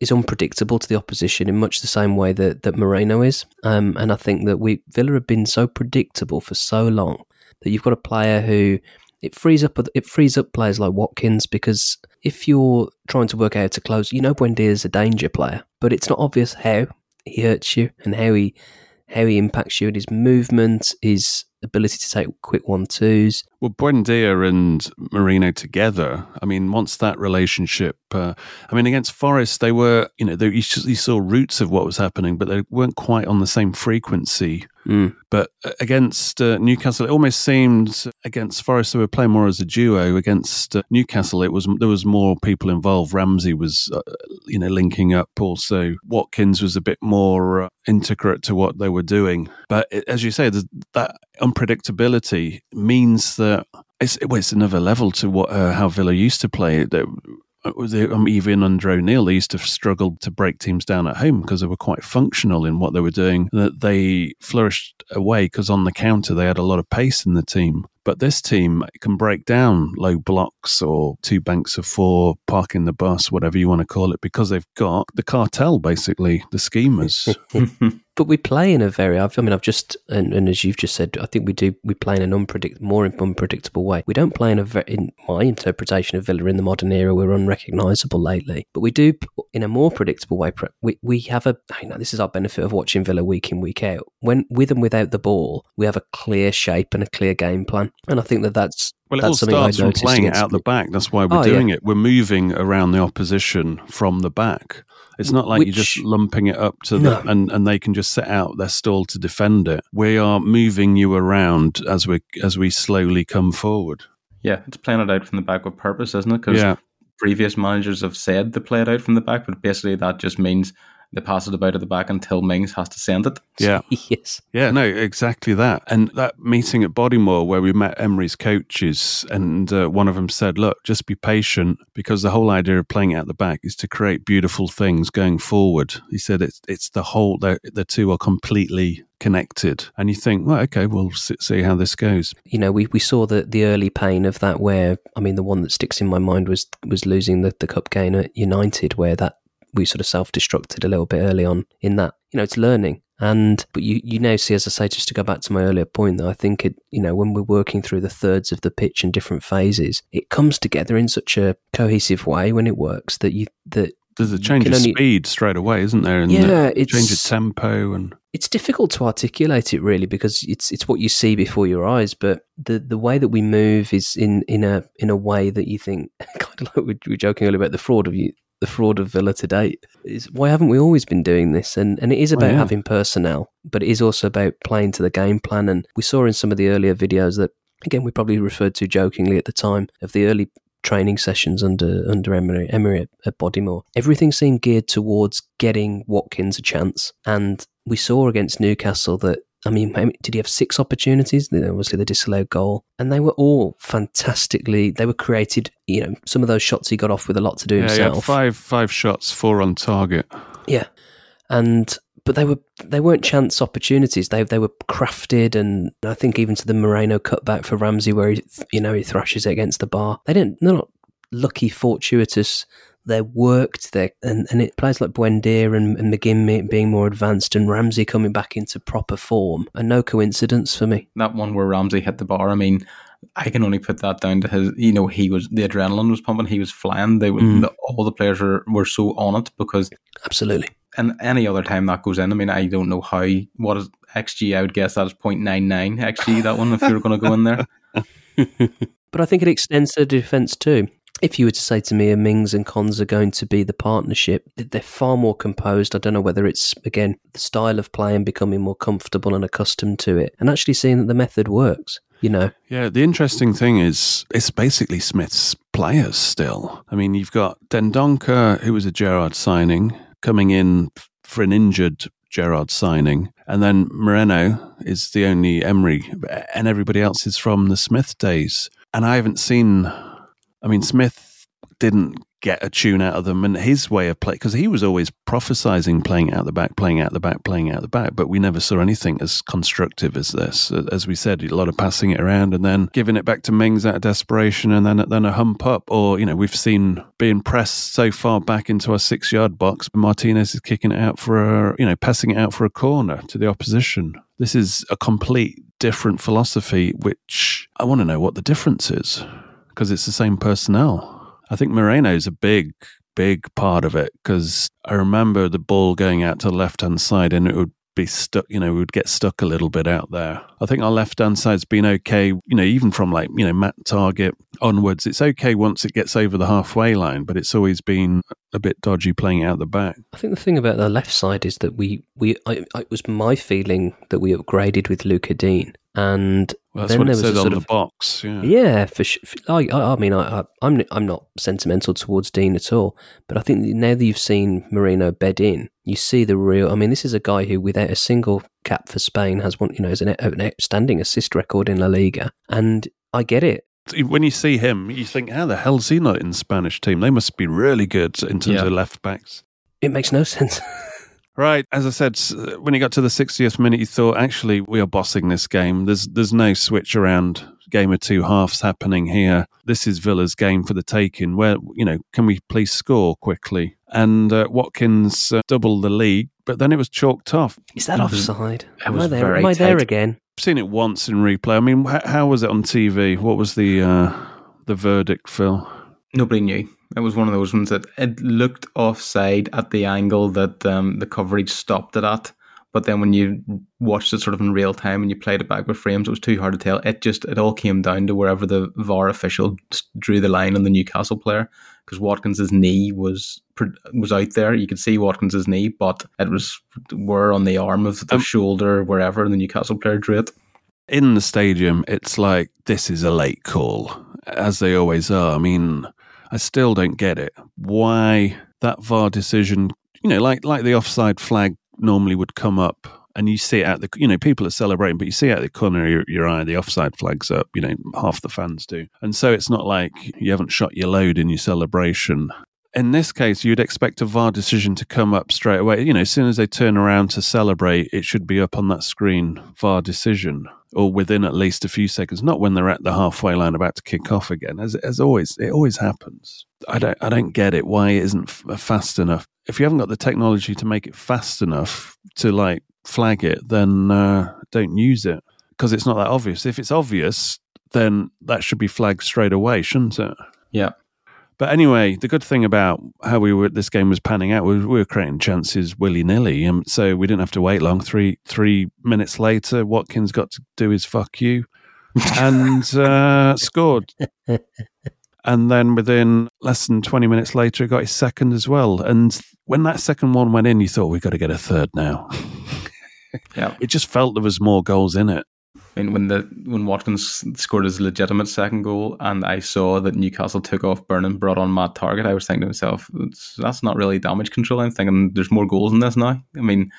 is, unpredictable to the opposition in much the same way that, that Moreno is. Um, and I think that we Villa have been so predictable for so long that you've got a player who it frees up it frees up players like Watkins because if you're trying to work out to close, you know Buendia is a danger player, but it's not obvious how he hurts you and how he how he impacts you and his movement, his ability to take quick one twos. Well, Buendia and Moreno together. I mean, once that relationship, uh, I mean, against Forest, they were, you know, they, you, saw roots of what was happening, but they weren't quite on the same frequency. Mm. But uh, against uh, Newcastle, it almost seemed against Forest they were playing more as a duo. Against uh, Newcastle, it was there was more people involved. Ramsey was, uh, you know, linking up. Also, Watkins was a bit more uh, integrate to what they were doing. But it, as you say, that unpredictability means that it's, well, it's another level to what uh, how Villa used to play. Um, even under O'Neill, they used to struggle to break teams down at home because they were quite functional in what they were doing. That they flourished away because on the counter they had a lot of pace in the team. But this team can break down low blocks or two banks of four, parking the bus, whatever you want to call it, because they've got the cartel, basically, the schemers. but we play in a very, I mean, I've just, and, and, as you've just said, I think we do, we play in an unpredict, more unpredictable way. We don't play in a very, in my interpretation of Villa in the modern era, we're unrecognisable lately, but we do in a more predictable way. We, we have a, you know, this is our benefit of watching Villa week in, week out. When with and without the ball, we have a clear shape and a clear game plan. And I think that that's well, it that's all starts from playing it out the back. That's why we're oh, doing yeah. it. We're moving around the opposition from the back. It's not like Which, you're just lumping it up to no. the and, and they can just set out their stall to defend it. We are moving you around as we as we slowly come forward. Yeah, it's playing it out from the back with purpose, isn't it? Because yeah. previous managers have said to play it out from the back, but basically that just means they pass it about at the back until Mings has to send it. Yeah. yes. Yeah, no, exactly that. And that meeting at Bodymoor where we met Emery's coaches, and uh, one of them said, Look, just be patient because the whole idea of playing at the back is to create beautiful things going forward. He said it's, it's the whole, the two are completely connected and you think well okay we'll see how this goes you know we, we saw the the early pain of that where i mean the one that sticks in my mind was was losing the, the cup game at united where that we sort of self-destructed a little bit early on in that you know it's learning. And but you you now see as i say just to go back to my earlier point that i think it you know when we're working through the thirds of the pitch and different phases it comes together in such a cohesive way when it works that you that there's a change of only, speed straight away isn't there and yeah it's change of tempo and it's difficult to articulate it really because it's it's what you see before your eyes but the the way that we move is in in a in a way that you think kind of like we were joking earlier about the fraud of you the fraud of Villa to date. Is why haven't we always been doing this? And and it is about oh, yeah. having personnel, but it is also about playing to the game plan. And we saw in some of the earlier videos that again we probably referred to jokingly at the time of the early training sessions under under Emery, Emery at, at Bodymoor. Everything seemed geared towards getting Watkins a chance, and we saw against Newcastle that I mean, did he have six opportunities? Obviously, the disallowed goal, and they were all fantastically. They were created. You know, some of those shots he got off with a lot to do yeah, himself. five five shots, four on target. Yeah, and but they were they weren't chance opportunities. They they were crafted, and I think even to the Moreno cutback for Ramsey, where he you know he thrashes it against the bar. They didn't. They're not lucky, fortuitous they're worked there and, and it players like Buendia and, and McGinn being more advanced and Ramsey coming back into proper form are no coincidence for me. That one where Ramsey hit the bar, I mean, I can only put that down to his, you know, he was, the adrenaline was pumping, he was flying. They were, mm. the, all the players were, were so on it because. Absolutely. And any other time that goes in, I mean, I don't know how, what is XG? I would guess that is 0.99 XG, that one, if you were going to go in there. but I think it extends to the defence too if you were to say to me, Mings and Cons are going to be the partnership, they're far more composed. I don't know whether it's, again, the style of play and becoming more comfortable and accustomed to it, and actually seeing that the method works, you know? Yeah, the interesting thing is, it's basically Smith's players still. I mean, you've got Dendoncker, who was a Gerrard signing, coming in for an injured Gerrard signing. And then Moreno is the only Emery, and everybody else is from the Smith days. And I haven't seen I mean, Smith didn't get a tune out of them, and his way of play because he was always prophesizing playing out the back, playing out the back, playing out the back, but we never saw anything as constructive as this. As we said, a lot of passing it around and then giving it back to Mings out of desperation, and then then a hump up, or you know, we've seen being pressed so far back into our six yard box, but Martinez is kicking it out for a you know, passing it out for a corner to the opposition. This is a complete different philosophy, which I want to know what the difference is because it's the same personnel. I think Moreno's a big, big part of it because I remember the ball going out to the left hand side and it would be stuck, you know, we would get stuck a little bit out there. I think our left hand side's been okay, you know, even from like, you know, Matt Targett onwards. It's okay once it gets over the halfway line, but it's always been a bit dodgy playing out the back. I think the thing about the left side is that we, we I, I, it was my feeling that we upgraded with Luca Digne. And Well, then there was a sort of box. Yeah. Yeah, for sure. I, I, I mean, I, I, I'm I'm not sentimental towards Digne at all, but I think now that you've seen Moreno bed in, you see the real. I mean, this is a guy who, without a single cap for Spain, has one. You know, has an, an outstanding assist record in La Liga, and I get it. When you see him, you think, how the hell's he not in the Spanish team? They must be really good in terms Yeah. of left backs. It makes no sense. Right, as I said, when you got to the 60th minute, you thought, actually, we are bossing this game. There's there's no switch around game of two halves happening here. This is Villa's game for the taking. Where you know, can we please score quickly? And uh, Watkins uh, doubled the lead, but then it was chalked off. Is that offside? Am I there? Am I there tight. again? I've seen it once in replay. I mean, h- how was it on TV? What was the uh, the verdict, Phil? Nobody knew. It was one of those ones that it looked offside at the angle that um, the coverage stopped it at. But then when you watched it sort of in real time and you played it back with frames, it was too hard to tell. It just it all came down to wherever the VAR official drew the line on the Newcastle player because Watkins's knee was was out there. You could see Watkins's knee, but it was where on the arm of the Um, shoulder, wherever, and the Newcastle player drew it. in the stadium, it's like this is a late call, as they always are. I mean, I still don't get it. Why that VAR decision? You know, like like the offside flag normally would come up, and you see it at the you know people are celebrating, but you see at the corner of your, your eye, the offside flag's up. You know, half the fans do, and so it's not like you haven't shot your load in your celebration. In this case, you'd expect a VAR decision to come up straight away. You know, as soon as they turn around to celebrate, it should be up on that screen, VAR decision or within at least a few seconds, not when they're at the halfway line about to kick off again. As as always, it always happens. I don't I don't get it. Why it isn't f- fast enough? If you haven't got the technology to make it fast enough to like flag it, then uh, don't use it because it's not that obvious. If it's obvious, then that should be flagged straight away, shouldn't it? Yeah. But anyway, the good thing about how we were this game was panning out was we were creating chances willy nilly, um, so we didn't have to wait long. Three three minutes later, Watkins got to do his fuck you and uh, scored. And then within less than twenty minutes later, he got his second as well. And when that second one went in, you thought we've got to get a third now. Yeah. It just felt there was more goals in it. I mean, when the when Watkins scored his legitimate second goal, and I saw that Newcastle took off Burnham, brought on Matt Targett, I was thinking to myself, that's not really damage control. I'm thinking there's more goals in this now. I mean,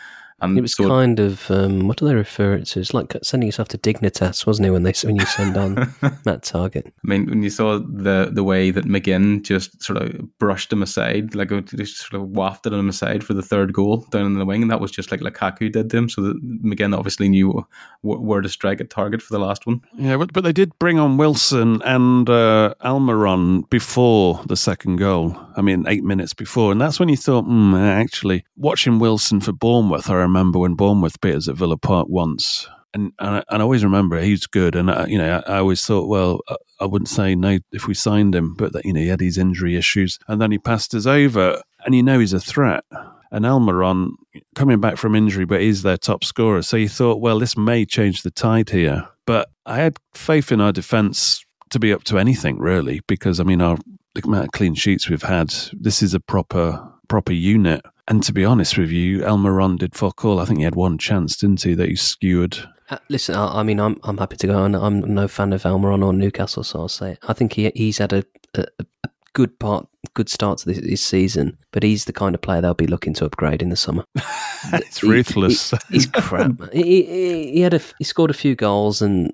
and It was so kind of um, what do they refer it to? It's like sending yourself to Dignitas, wasn't it? When they when you send on that target. I mean, when you saw the the way that McGinn just sort of brushed him aside, like it just sort of wafted him aside for the third goal down in the wing, and that was just like Lukaku did to him. So that McGinn obviously knew wh- where to strike at target for the last one. Yeah, but, but they did bring on Wilson and uh, Almiron before the second goal. I mean, eight minutes before. And that's when you thought, hmm, actually, watching Wilson for Bournemouth, I remember when Bournemouth beat us at Villa Park once. And, and, I, and I always remember he's good. And, I, you know, I, I always thought, well, I, I wouldn't say no if we signed him, but, that, you know, he had his injury issues. And then he passed us over, and you know he's a threat. And Almiron coming back from injury, but he's their top scorer. So you thought, well, this may change the tide here. But I had faith in our defence to be up to anything, really, because I mean, our the amount of clean sheets we've had, this is a proper proper unit. And to be honest with you, Almiron did fuck all. I think he had one chance, didn't he, that he skewered. Uh, listen, I, I mean, I'm I'm happy to go on. I'm no fan of Almiron or Newcastle, so I'll say it. I think he he's had a, a, a good part, good start to this, this season, but he's the kind of player they'll be looking to upgrade in the summer. it's He- ruthless. he- he's crap. man. He, he, he had a he scored a few goals and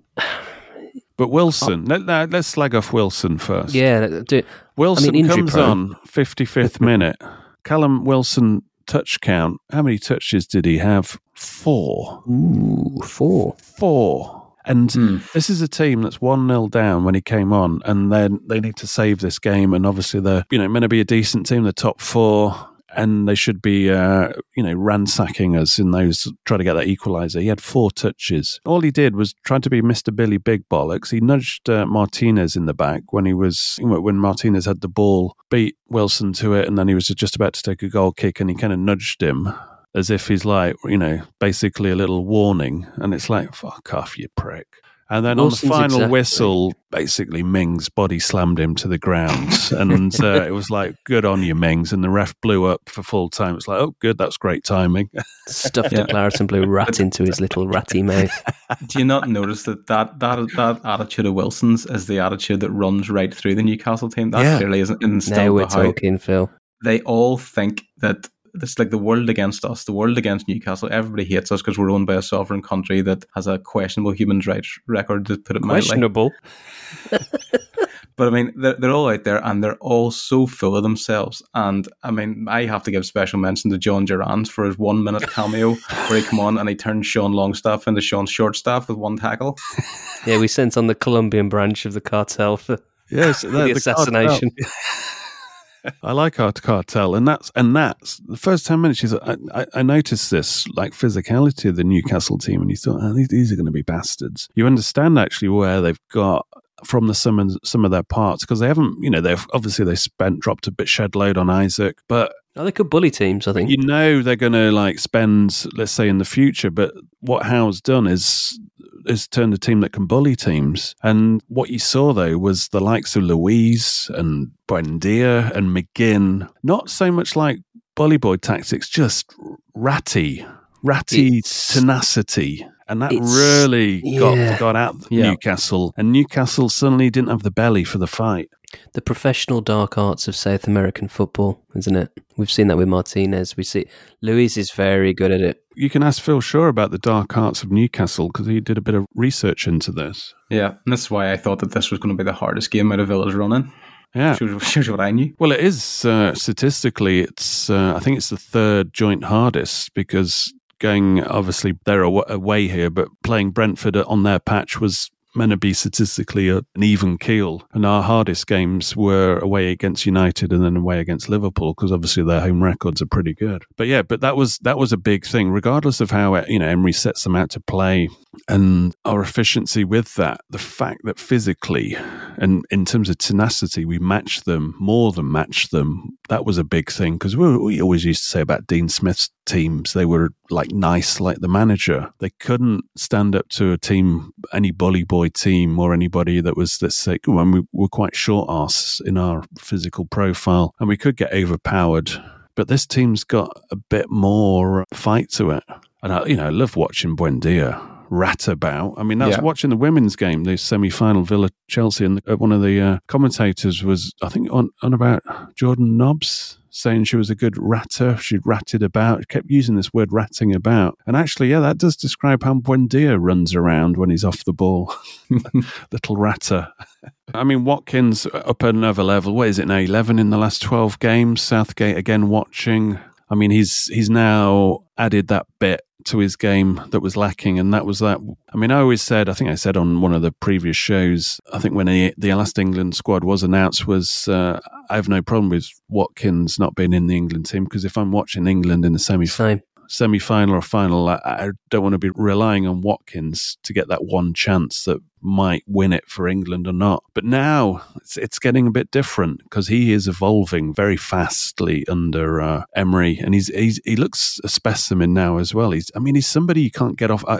but Wilson, let, let, let's slag off Wilson first. yeah, do, Wilson I mean, comes prone. on 55th minute. Callum Wilson touch count. How many touches did he have? Four. ooh, four. Four. And Hmm. this is a team that's 1 0 down when he came on, and then they need to save this game. And obviously, they're you know meant to be a decent team, the top four, and they should be uh, you know ransacking us in those, try to get that equaliser. He had four touches. All he did was try to be Mr. Billy Big Bollocks. He nudged uh, Martinez in the back when he was when Martinez had the ball, beat Wilson to it, and then he was just about to take a goal kick, and he kind of nudged him as if he's like, you know, basically a little warning. And it's like, fuck off, you prick. And then Wilson's on the final exactly- whistle, basically Mings body slammed him to the ground, and uh, it was like, "Good on you, Mings." And the ref blew up for full time. It's like, "Oh, good, that's great timing." Stuffed Yeah. a claret and blue rat into his little ratty mouth. Do you not notice that, that that that attitude of Wilson's is the attitude that runs right through the Newcastle team? That Yeah. clearly isn't Now instilled we're by how talking, Phil. they all think that it's like the world against us, the world against Newcastle. Everybody hates us because we're owned by a sovereign country that has a questionable human rights record, to put it mildly. Questionable. But I mean, they're, they're all out there and they're all so full of themselves. And I mean, I have to give special mention to Jhon Duran for his one minute cameo where he come on and he turned Sean Longstaff into Sean Shortstaff with one tackle. Yeah, we sent on the Colombian branch of the cartel for yes, the, assassination. I like our cartel, and that's and that's the first ten minutes. She's, I, I, I noticed this like physicality of the Newcastle team, and you thought, oh, these, these are going to be bastards. You understand actually where they've got from the some of, some of their parts because they haven't, you know, they've obviously they spent dropped a bit shed load on Isak, but Oh, they could bully teams, I think. you know they're going to like spend, let's say, in the future. But what Howe's done is is turned a team that can bully teams. And what you saw though was the likes of Luiz and Buendia and McGinn, not so much like bully boy tactics, just ratty, ratty It's- tenacity. And that really got yeah. got out Yeah. Newcastle, and Newcastle suddenly didn't have the belly for the fight. The professional dark arts of South American football, isn't it? We've seen that with Martinez. We see Luiz is very good at it. You can ask Phil Shaw about the dark arts of Newcastle because he did a bit of research into this. Yeah, and that's why I thought that this was going to be the hardest game out of Villa's running. Yeah. Shows, shows what I knew. Well, it is uh, statistically. It's uh, I think it's the third joint hardest because going obviously they're away here, but playing Brentford on their patch was meant to be statistically an even keel. And our hardest games were away against United and then away against Liverpool because obviously their home records are pretty good. But yeah, but that was that was a big thing, regardless of how you know Emery sets them out to play and our efficiency with that. The fact that physically and in terms of tenacity, we matched them more than matched them. That was a big thing because we, we always used to say about Dean Smith's teams, they were like nice, like the manager. They couldn't stand up to a team, any bully boy team or anybody that was, let's say, when we were quite short arse in our physical profile and we could get overpowered. But this team's got a bit more fight to it. And I, you know, I love watching Buendia rat about. I mean, that's Yeah. watching the women's game, the semi-final Villa Chelsea, and uh, one of the uh, commentators was, I think, on, on about Jordan Nobbs saying she was a good ratter. She'd ratted about, kept using this word ratting about. And actually, yeah, that does describe how Buendia runs around when he's off the ball. Little ratter. I mean, Watkins up another level. What is it now? 11 in the last 12 games. Southgate again watching. I mean, he's he's now added that bit to his game that was lacking, and that was that. I mean, I always said, I think I said on one of the previous shows, I think when the, the last England squad was announced, was uh, I have no problem with Watkins not being in the England team because if I'm watching England in the semi. Semi final or final, I, I don't want to be relying on Watkins to get that one chance that might win it for England or not. But now it's, it's getting a bit different because he is evolving very fastly under uh, Emery, and he's, he's he looks a specimen now as well. He's I mean he's somebody you can't get off. Uh,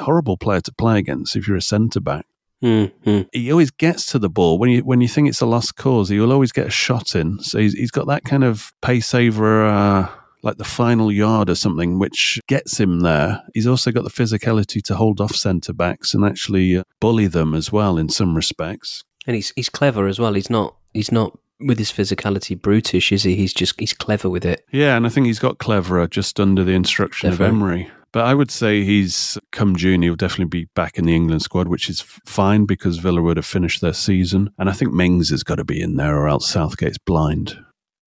horrible player to play against if you're a centre back Mm-hmm. he always gets to the ball when you when you think it's a lost cause. He will always get a shot in. So he's, he's got that kind of pace over uh, like the final yard or something, which gets him there. He's also got the physicality to hold off centre backs and actually uh, bully them as well in some respects. And he's he's clever as well. He's not he's not with his physicality brutish, is he? He's just he's clever with it. Yeah, and I think he's got cleverer just under the instruction Definitely. of Emery. But I would say he's come June, he'll definitely be back in the England squad, which is fine because Villa would have finished their season. And I think Mings has got to be in there or else Southgate's blind.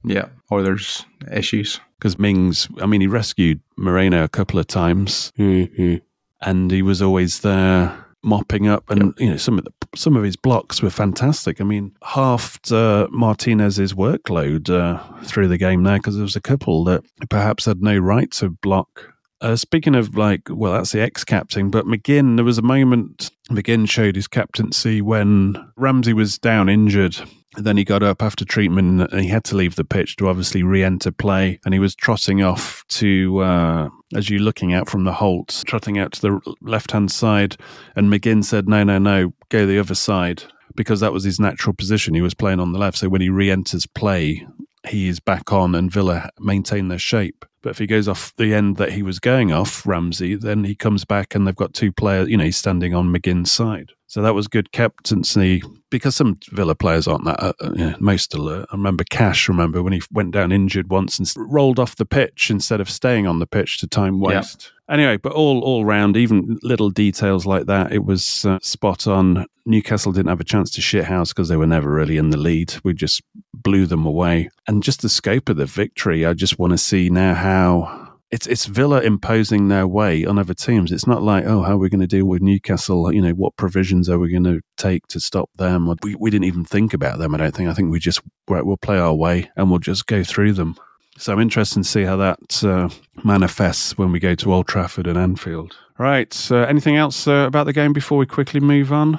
Yeah, or there's issues. because Mings, I mean, he rescued Moreno a couple of times, Mm-hmm. and he was always there mopping up, and you know some of the some of his blocks were fantastic. I mean, halved uh, Martinez's workload uh, through the game there because there was a couple that perhaps had no right to block. Uh, speaking of like, well, that's the ex captain, but McGinn, there was a moment McGinn showed his captaincy when Ramsey was down injured. Then he got up after treatment and he had to leave the pitch to obviously re enter play. And he was trotting off to, uh, as you're looking out from the Holte, trotting out to the left hand side. And McGinn said, no, no, no, go the other side because that was his natural position. He was playing on the left. So when he re enters play, he is back on and Villa maintain their shape. But if he goes off the end that he was going off, Ramsey, then he comes back and they've got two players, you know, he's standing on McGinn's side. So that was good captaincy because some Villa players aren't that uh, uh, you know, most alert. I remember Cash, remember when he went down injured once and rolled off the pitch instead of staying on the pitch to time waste. Yeah. Anyway, but all all round, even little details like that, it was uh, spot on. Newcastle didn't have a chance to shithouse because they were never really in the lead. We just blew them away, and just the scope of the victory. I just want to see now how it's it's Villa imposing their way on other teams. It's not like, oh, how are we going to deal with Newcastle? You know, what provisions are we going to take to stop them? We we didn't even think about them. I don't think. I think we just we'll play our way and we'll just go through them. So I'm interested to see how that uh, manifests when we go to Old Trafford and Anfield. Right. Uh, anything else uh, about the game before we quickly move on?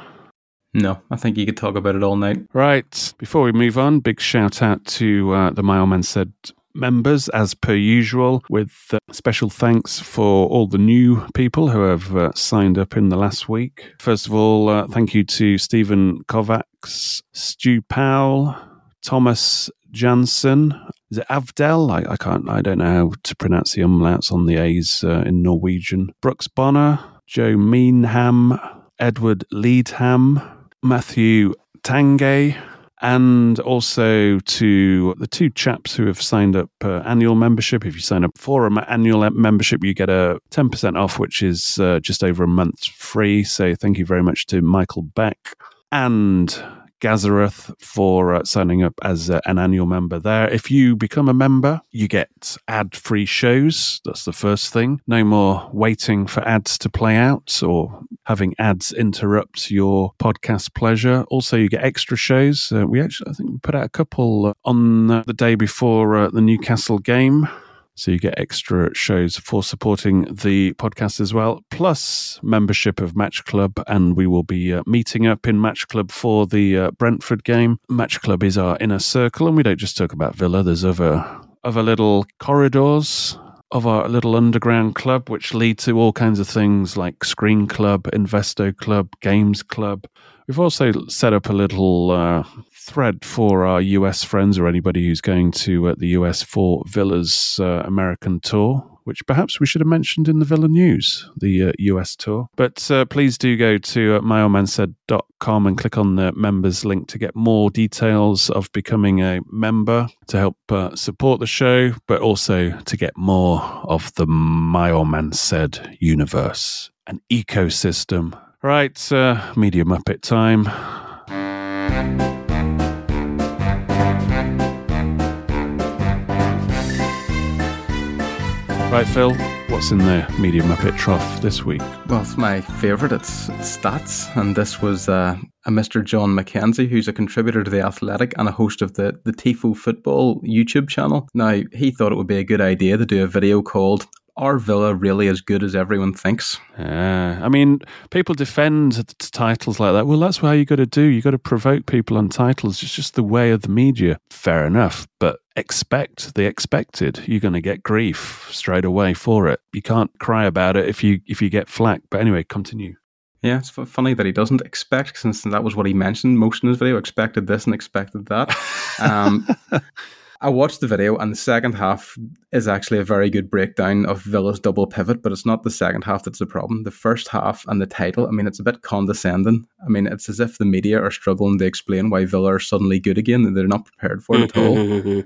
No, I think you could talk about it all night. Right. Before we move on, big shout out to uh, the My Old Man Said members, as per usual, with uh, special thanks for all the new people who have uh, signed up in the last week. First of all, uh, thank you to Stephen Kovacs, Stu Powell, Thomas Jansen, is it Avdel? I, I, can't. I don't know how to pronounce the umlauts on the A's uh, in Norwegian. Brooks Bonner, Joe Meanham, Edward Leadham, Matthew Tangay, and also to the two chaps who have signed up uh, annual membership. If you sign up for an annual membership, you get a 10% off, which is uh, just over a month free. So thank you very much to Michael Beck and Gazareth for uh, signing up as uh, an annual member there. If you become a member, you get ad free shows. That's the first thing. No more waiting for ads to play out or having ads interrupt your podcast pleasure. Also, you get extra shows. Uh, we actually, I think we put out a couple on the day before uh, the Newcastle game. So you get extra shows for supporting the podcast as well, plus membership of Match Club. And we will be uh, meeting up in Match Club for the uh, Brentford game. Match Club is our inner circle, and we don't just talk about Villa. There's other other little corridors of our little underground club, which lead to all kinds of things like Screen Club, Investo Club, Games Club. We've also set up a little uh, thread for our US friends or anybody who's going to uh, the US for Villa's uh, American tour, which perhaps we should have mentioned in the Villa News, the uh, US tour. But uh, please do go to uh, myoldmansaid.com and click on the members link to get more details of becoming a member to help uh, support the show, but also to get more of the My Old Man Said universe, an ecosystem. Right, uh, Media Muppet time. Right, Phil, what's in the Media Muppet Trough this week? Well, it's my favourite. It's, stats, and this was uh, a Mr. John McKenzie, who's a contributor to The Athletic and a host of the, the Tifo Football YouTube channel. Now, he thought it would be a good idea to do a video called are Villa really as good as everyone thinks? Yeah, I mean, people defend titles like that. Well, that's what you got to do. You got to provoke people on titles. It's just the way of the media. Fair enough, but expect the expected. You're going to get grief straight away for it. You can't cry about it if you if you get flack. But anyway, continue. Yeah, it's funny that he doesn't expect, since that was what he mentioned most in his video. Expected this and expected that. Um, I watched the video, and the second half is actually a very good breakdown of Villa's double pivot, but it's not the second half that's the problem. The first half and the title, I mean, it's a bit condescending. I mean, it's as if the media are struggling to explain why Villa are suddenly good again, and they're not prepared for it at all. Mm-hmm.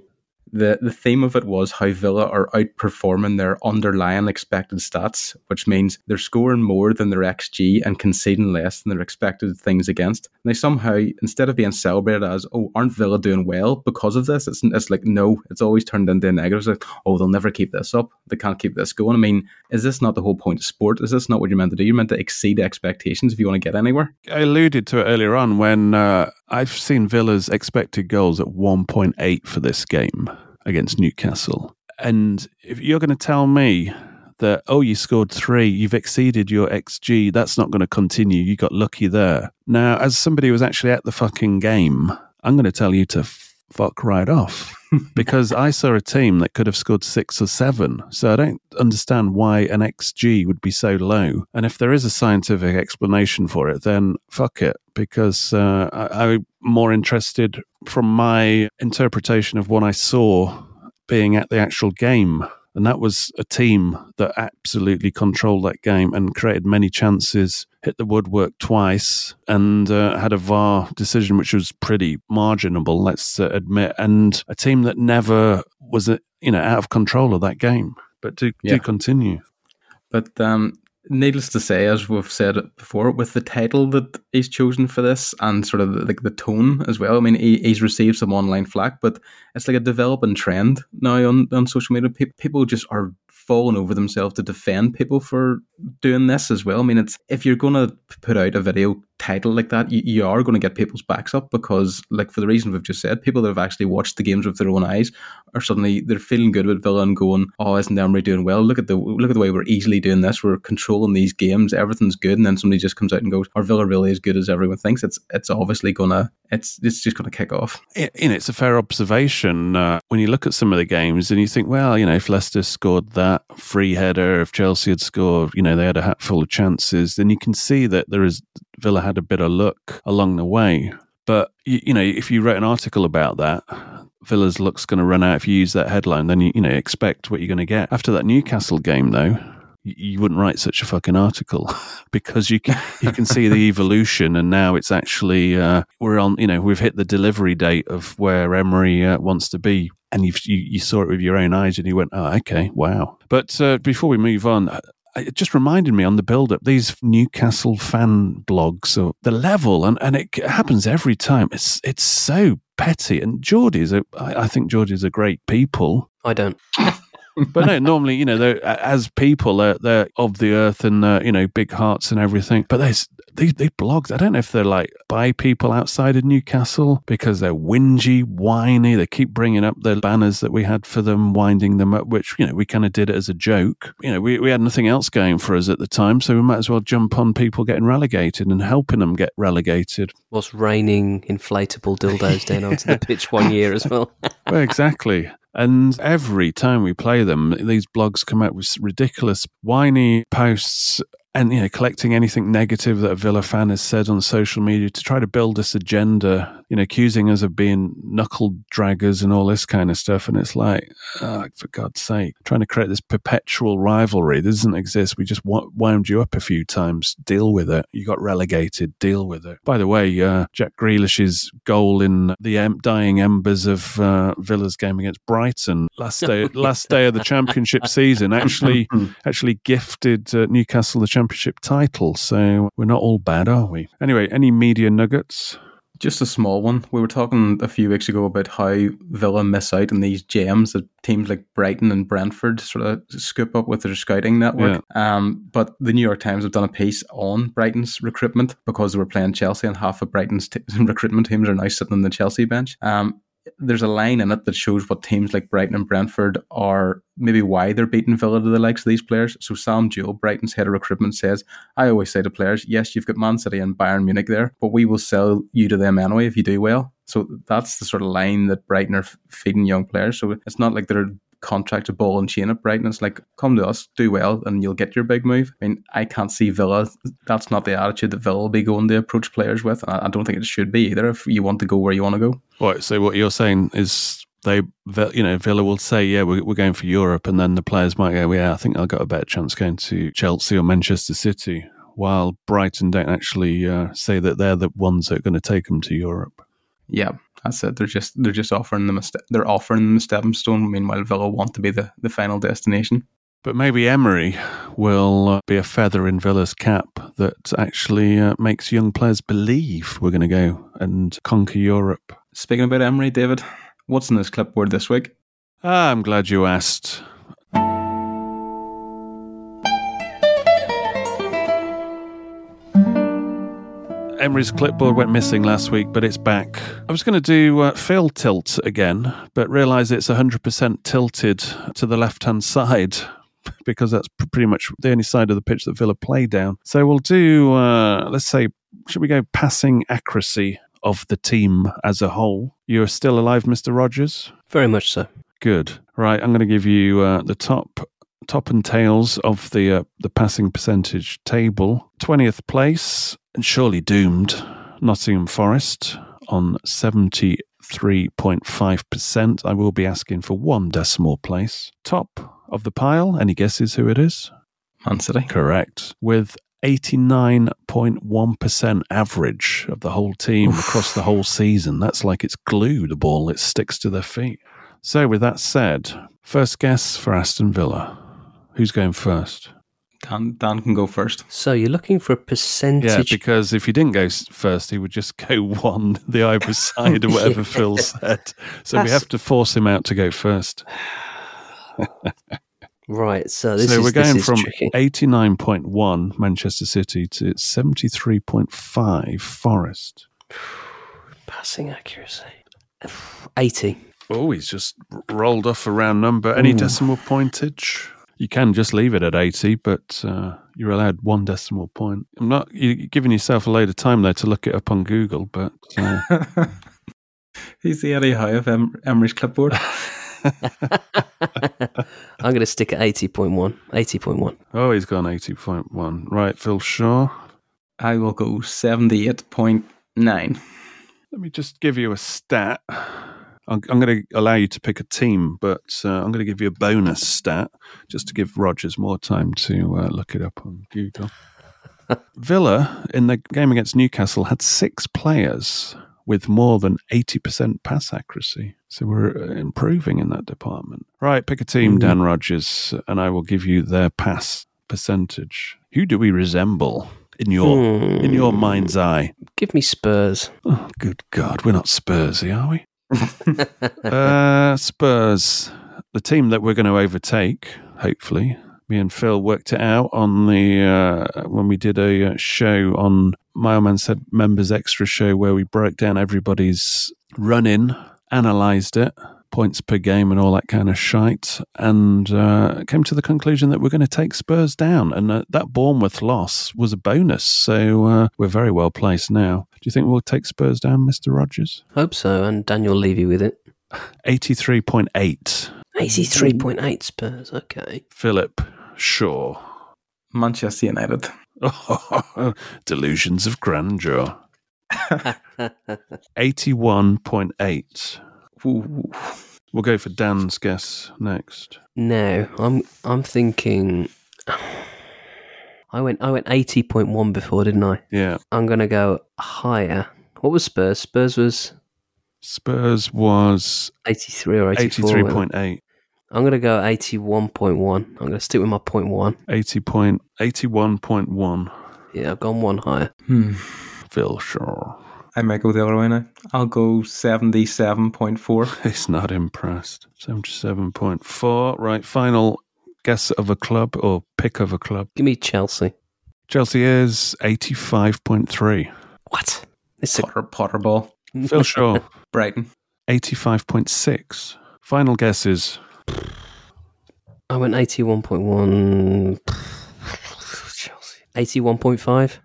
The the theme of it was how Villa are outperforming their underlying expected stats, which means they're scoring more than their XG and conceding less than their expected things against. And they somehow, instead of being celebrated as, oh, aren't Villa doing well because of this? It's, it's like, no, it's always turned into a negative. It's like, oh, they'll never keep this up. They can't keep this going. I mean, is this not the whole point of sport? Is this not what you're meant to do? You're meant to exceed expectations if you want to get anywhere. I alluded to it earlier on when uh, I've seen Villa's expected goals at 1.8 for this game against Newcastle. And if you're going to tell me that, oh, you scored three, you've exceeded your XG, that's not going to continue. You got lucky there. Now, as somebody who was actually at the fucking game, I'm going to tell you to fuck right off because I saw a team that could have scored six or seven. So I don't understand why an XG would be so low. And if there is a scientific explanation for it, then fuck it because uh, I, I'm more interested from my interpretation of what I saw being at the actual game. And that was a team that absolutely controlled that game and created many chances, hit the woodwork twice, and uh, had a VAR decision which was pretty marginable, let's uh, admit, and a team that never was, uh, you know, out of control of that game. But do, Yeah. do continue. But um, needless to say, as we've said before, with the title that he's chosen for this and sort of like the tone as well. I mean, he, he's received some online flack, but it's like a developing trend now on, on social media. Pe- people just are falling over themselves to defend people for doing this as well. I mean, it's if you're going to put out a video title like that, you, you are going to get people's backs up because, like, for the reason we've just said, people that have actually watched the games with their own eyes are suddenly they're feeling good with Villa and going, "Oh, isn't Emery doing well? Look at the look at the way we're easily doing this. We're controlling these games. Everything's good." And then somebody just comes out and goes, "Are Villa really as good as everyone thinks?" It's it's obviously gonna it's it's just gonna kick off. Know, it's a fair observation uh, when you look at some of the games and you think, well, you know, if Leicester scored that free header, if Chelsea had scored, you know, they had a hatful of chances, then you can see that there is Villa had a bit of luck along the way. But you, you know, if you wrote an article about that, Villa's luck's going to run out if you use that headline. Then you you know expect what you're going to get after that Newcastle game, though. You you wouldn't write such a fucking article because you can you can see the evolution, and now it's actually uh, we're on. You know, we've hit the delivery date of where Emery uh, wants to be, and you've, you you saw it with your own eyes, and you went, "Oh, okay, wow." But uh, before we move on, it just reminded me on the build up these Newcastle fan blogs, or the level, and, and it happens every time. It's it's so petty, and Geordie's, a, I, I think Geordie's are great people I don't. but no, normally, you know, they're, as people, they're, they're of the earth and, uh, you know, big hearts and everything. But there's these, these blogs, I don't know if they're like by people outside of Newcastle because they're whingy, whiny. They keep bringing up the banners that we had for them, winding them up, which, you know, we kind of did it as a joke. You know, we, we had nothing else going for us at the time. So we might as well jump on people getting relegated and helping them get relegated. Was raining inflatable dildos down onto the pitch one year as well. well, exactly. And every time we play them, these blogs come out with ridiculous, whiny posts and, you know, collecting anything negative that a Villa fan has said on social media to try to build this agenda, you know, accusing us of being knuckle draggers and all this kind of stuff. And it's like, oh, for God's sake, trying to create this perpetual rivalry. This doesn't exist. We just wo- wound you up a few times. Deal with it. You got relegated. Deal with it. By the way, uh, Jack Grealish's goal in the em- dying embers of uh, Villa's game against Brighton last day, last day of the championship season, actually, actually gifted uh, Newcastle the championship title. So we're not all bad, are we? Anyway, any media nuggets? Just a small one. We were talking a few weeks ago about how Villa miss out on these gems that teams like Brighton and Brentford sort of scoop up with their scouting network. Um, but the New York Times have done a piece on Brighton's recruitment because they were playing Chelsea and half of Brighton's t- recruitment teams are now sitting on the Chelsea bench. Um, there's a line in it that shows what teams like Brighton and Brentford are maybe why they're beating Villa to the likes of these players. So Sam Jewell, Brighton's head of recruitment, says, I always say to players, yes, you've got Man City and Bayern Munich there, but we will sell you to them anyway if you do well. So that's the sort of line that Brighton are feeding young players. So it's not like they're contracted ball and chain at Brighton. It's like, come to us, do well, and you'll get your big move. I mean, I can't see Villa. That's not the attitude that Villa will be going to approach players with. I I don't think it should be either if you want to go where you want to go. Right. So what you're saying is they, you know, Villa will say, yeah, we're, we're going for Europe, and then the players might go, yeah, I think I've got a better chance going to Chelsea or Manchester City, while Brighton don't actually uh, say that they're the ones that are going to take them to Europe. Yeah, that's it. They're just they're just offering them a ste- they're offering them a stepping stone. Meanwhile, Villa want to be the, the final destination. But maybe Emery will uh, be a feather in Villa's cap that actually uh, makes young players believe we're going to go and conquer Europe. Speaking about Emery, David, what's in this clipboard this week? Ah, I'm glad you asked. Emery's clipboard went missing last week, but it's back. I was going to do uh, Phil tilt again, but realize it's 100% tilted to the left hand side. because that's pr- pretty much the only side of the pitch that Villa play down. So we'll do, uh, let's say, should we go passing accuracy of the team as a whole? You're still alive, Mr. Rodgers? Very much so. Good. Right, I'm going to give you uh, the top top and tails of the uh, the passing percentage table. Twentieth place, and surely doomed, Nottingham Forest on seventy three point five percent. I will be asking for one decimal place. Top of the pile. Any guesses who it is? Man City. Correct. With 89.1% average of the whole team across the whole season. That's like it's glue, the ball, it sticks to their feet. So, with that said, first guess for Aston Villa. Who's going first? Dan, Dan can go first. So you're looking for a percentage. Yeah, percentage. because if he didn't go first, he would just go one the either side or whatever Phil said. So we have to force him out to go first. right. So this so is we're this going is from tricky. 89.1 Manchester City to 73.5 Forest. Passing accuracy. Eighty. Oh, he's just rolled off a round number. Any Ooh. decimal pointage? You can just leave it at 80, but uh, you're allowed one decimal point. I'm not you're giving yourself a load of time there to look it up on Google, but uh, He's the Eddie Howe of em- Emery's clipboard. I'm going to stick at 80.1. 80.1. oh, he's gone 80.1. Right, Phil Shaw. I will go 78.9. Let me just give you a stat. I'm, I'm going to allow you to pick a team, but uh, I'm going to give you a bonus stat just to give Rodgers more time to uh, look it up on Google. Villa, in the game against Newcastle, had six players with more than 80% pass accuracy. So we're uh, improving in that department. Right, pick a team, Dan Rodgers, and I will give you their pass percentage. Who do we resemble in your in your mind's eye? Give me Spurs. Oh, good God, we're not Spursy, are we? uh, Spurs, the team that we're going to overtake, hopefully. Me and Phil worked it out on the uh, when we did a uh, show on My Old Man Said Members Extra show where we broke down everybody's run in, analysed it, points per game, and all that kind of shite, and uh, came to the conclusion that we're going to take Spurs down. And uh, that Bournemouth loss was a bonus, so uh, we're very well placed now. Do you think we'll take Spurs down, Mister Rodgers? Hope so. And Daniel Levy with it. Eighty-three point eight. 83.8 Spurs. Okay. Philip Shaw. Manchester United. Delusions of grandeur. 81.8. Ooh. We'll go for Dan's guess next. No, I'm I'm thinking. I went I went 80.1 before, didn't I? Yeah. I'm going to go higher. What was Spurs? Spurs was Spurs was 83 or eighty four. Eighty three point eight. I'm going to go 81.1. I'm going to stick with my point one. 80 point, 81.1. Yeah, I've gone one higher. Hmm. Phil Shaw. I might go the other way now. I'll go 77.4. He's not impressed. 77.4. Right. Final guess of a club or pick of a club. Give me Chelsea. Chelsea is 85.3. What? It's a, Potter, Potter ball. Phil Shaw. Brighton. 85.6. Final guesses. I went 81.1. Chelsea. 81.5.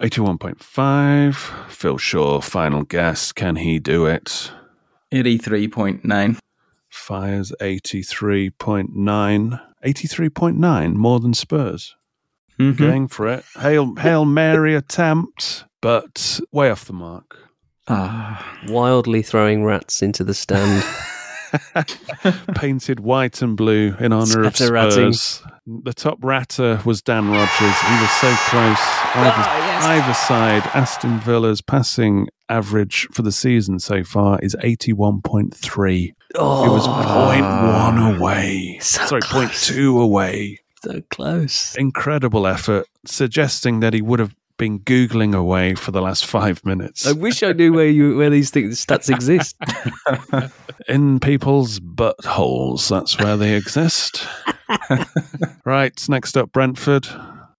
81.5. Phil Shaw, final guess. Can he do it? 83.9. Fires 83.9. 83.9, more than Spurs. Mhm. Going for it. Hail, Hail Mary attempt, but way off the mark. Ah, Wildly throwing rats into the stand. Painted white and blue in honour of Scatter-ratting. Spurs. The top ratter was Dan Rodgers. He was so close. Either, either side, Aston Villa's passing average for the season so far is 81.3. oh, It was point one away. So Sorry, point close. two away. so close. Incredible effort, suggesting that he would have been googling away for the last five minutes I wish I knew where you where these things, stats exist. in people's buttholes. That's where they exist. right, next up, Brentford.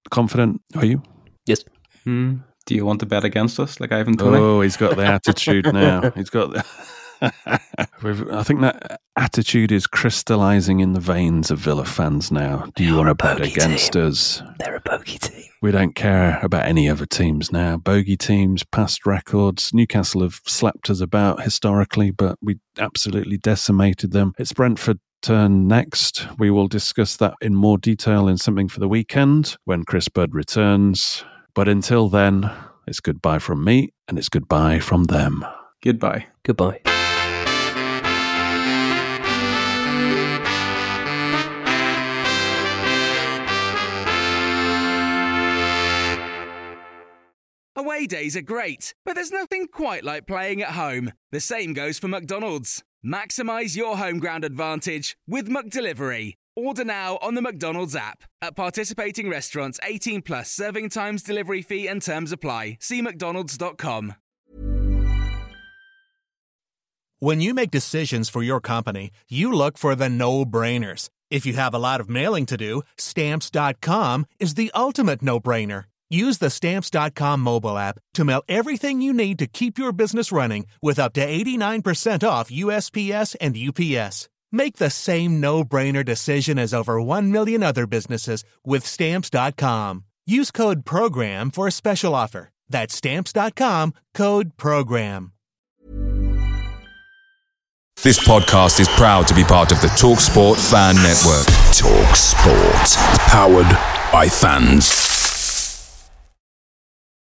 Confident are you? yes. hmm. Do you want to bet against us like Ivan Toney? Oh, he's got the attitude now. He's got the. I think that attitude is crystallizing in the veins of Villa fans now. Do you want to bet against team. us? They're a bogey team. We don't care about any other teams now. Bogey teams, past records. Newcastle have slapped us about historically, but we absolutely decimated them. It's Brentford turn next. We will discuss that in more detail in something for the weekend when Chris Bird returns. But until then, it's goodbye from me and it's goodbye from them. Goodbye. Goodbye. Away days are great, but there's nothing quite like playing at home. The same goes for McDonald's. Maximize your home ground advantage with McDelivery. Order now on the McDonald's app. At participating restaurants, 18 plus serving times, delivery fee, and terms apply. See McDonald's.com. When you make decisions for your company, you look for the no brainers. If you have a lot of mailing to do, stamps.com is the ultimate no brainer. Use the stamps.com mobile app to mail everything you need to keep your business running with up to 89% off USPS and UPS. Make the same no brainer decision as over 1 million other businesses with stamps.com. Use code PROGRAM for a special offer. That's stamps.com code PROGRAM. This podcast is proud to be part of the TalkSport Fan Network. Talk Sport. Powered by fans.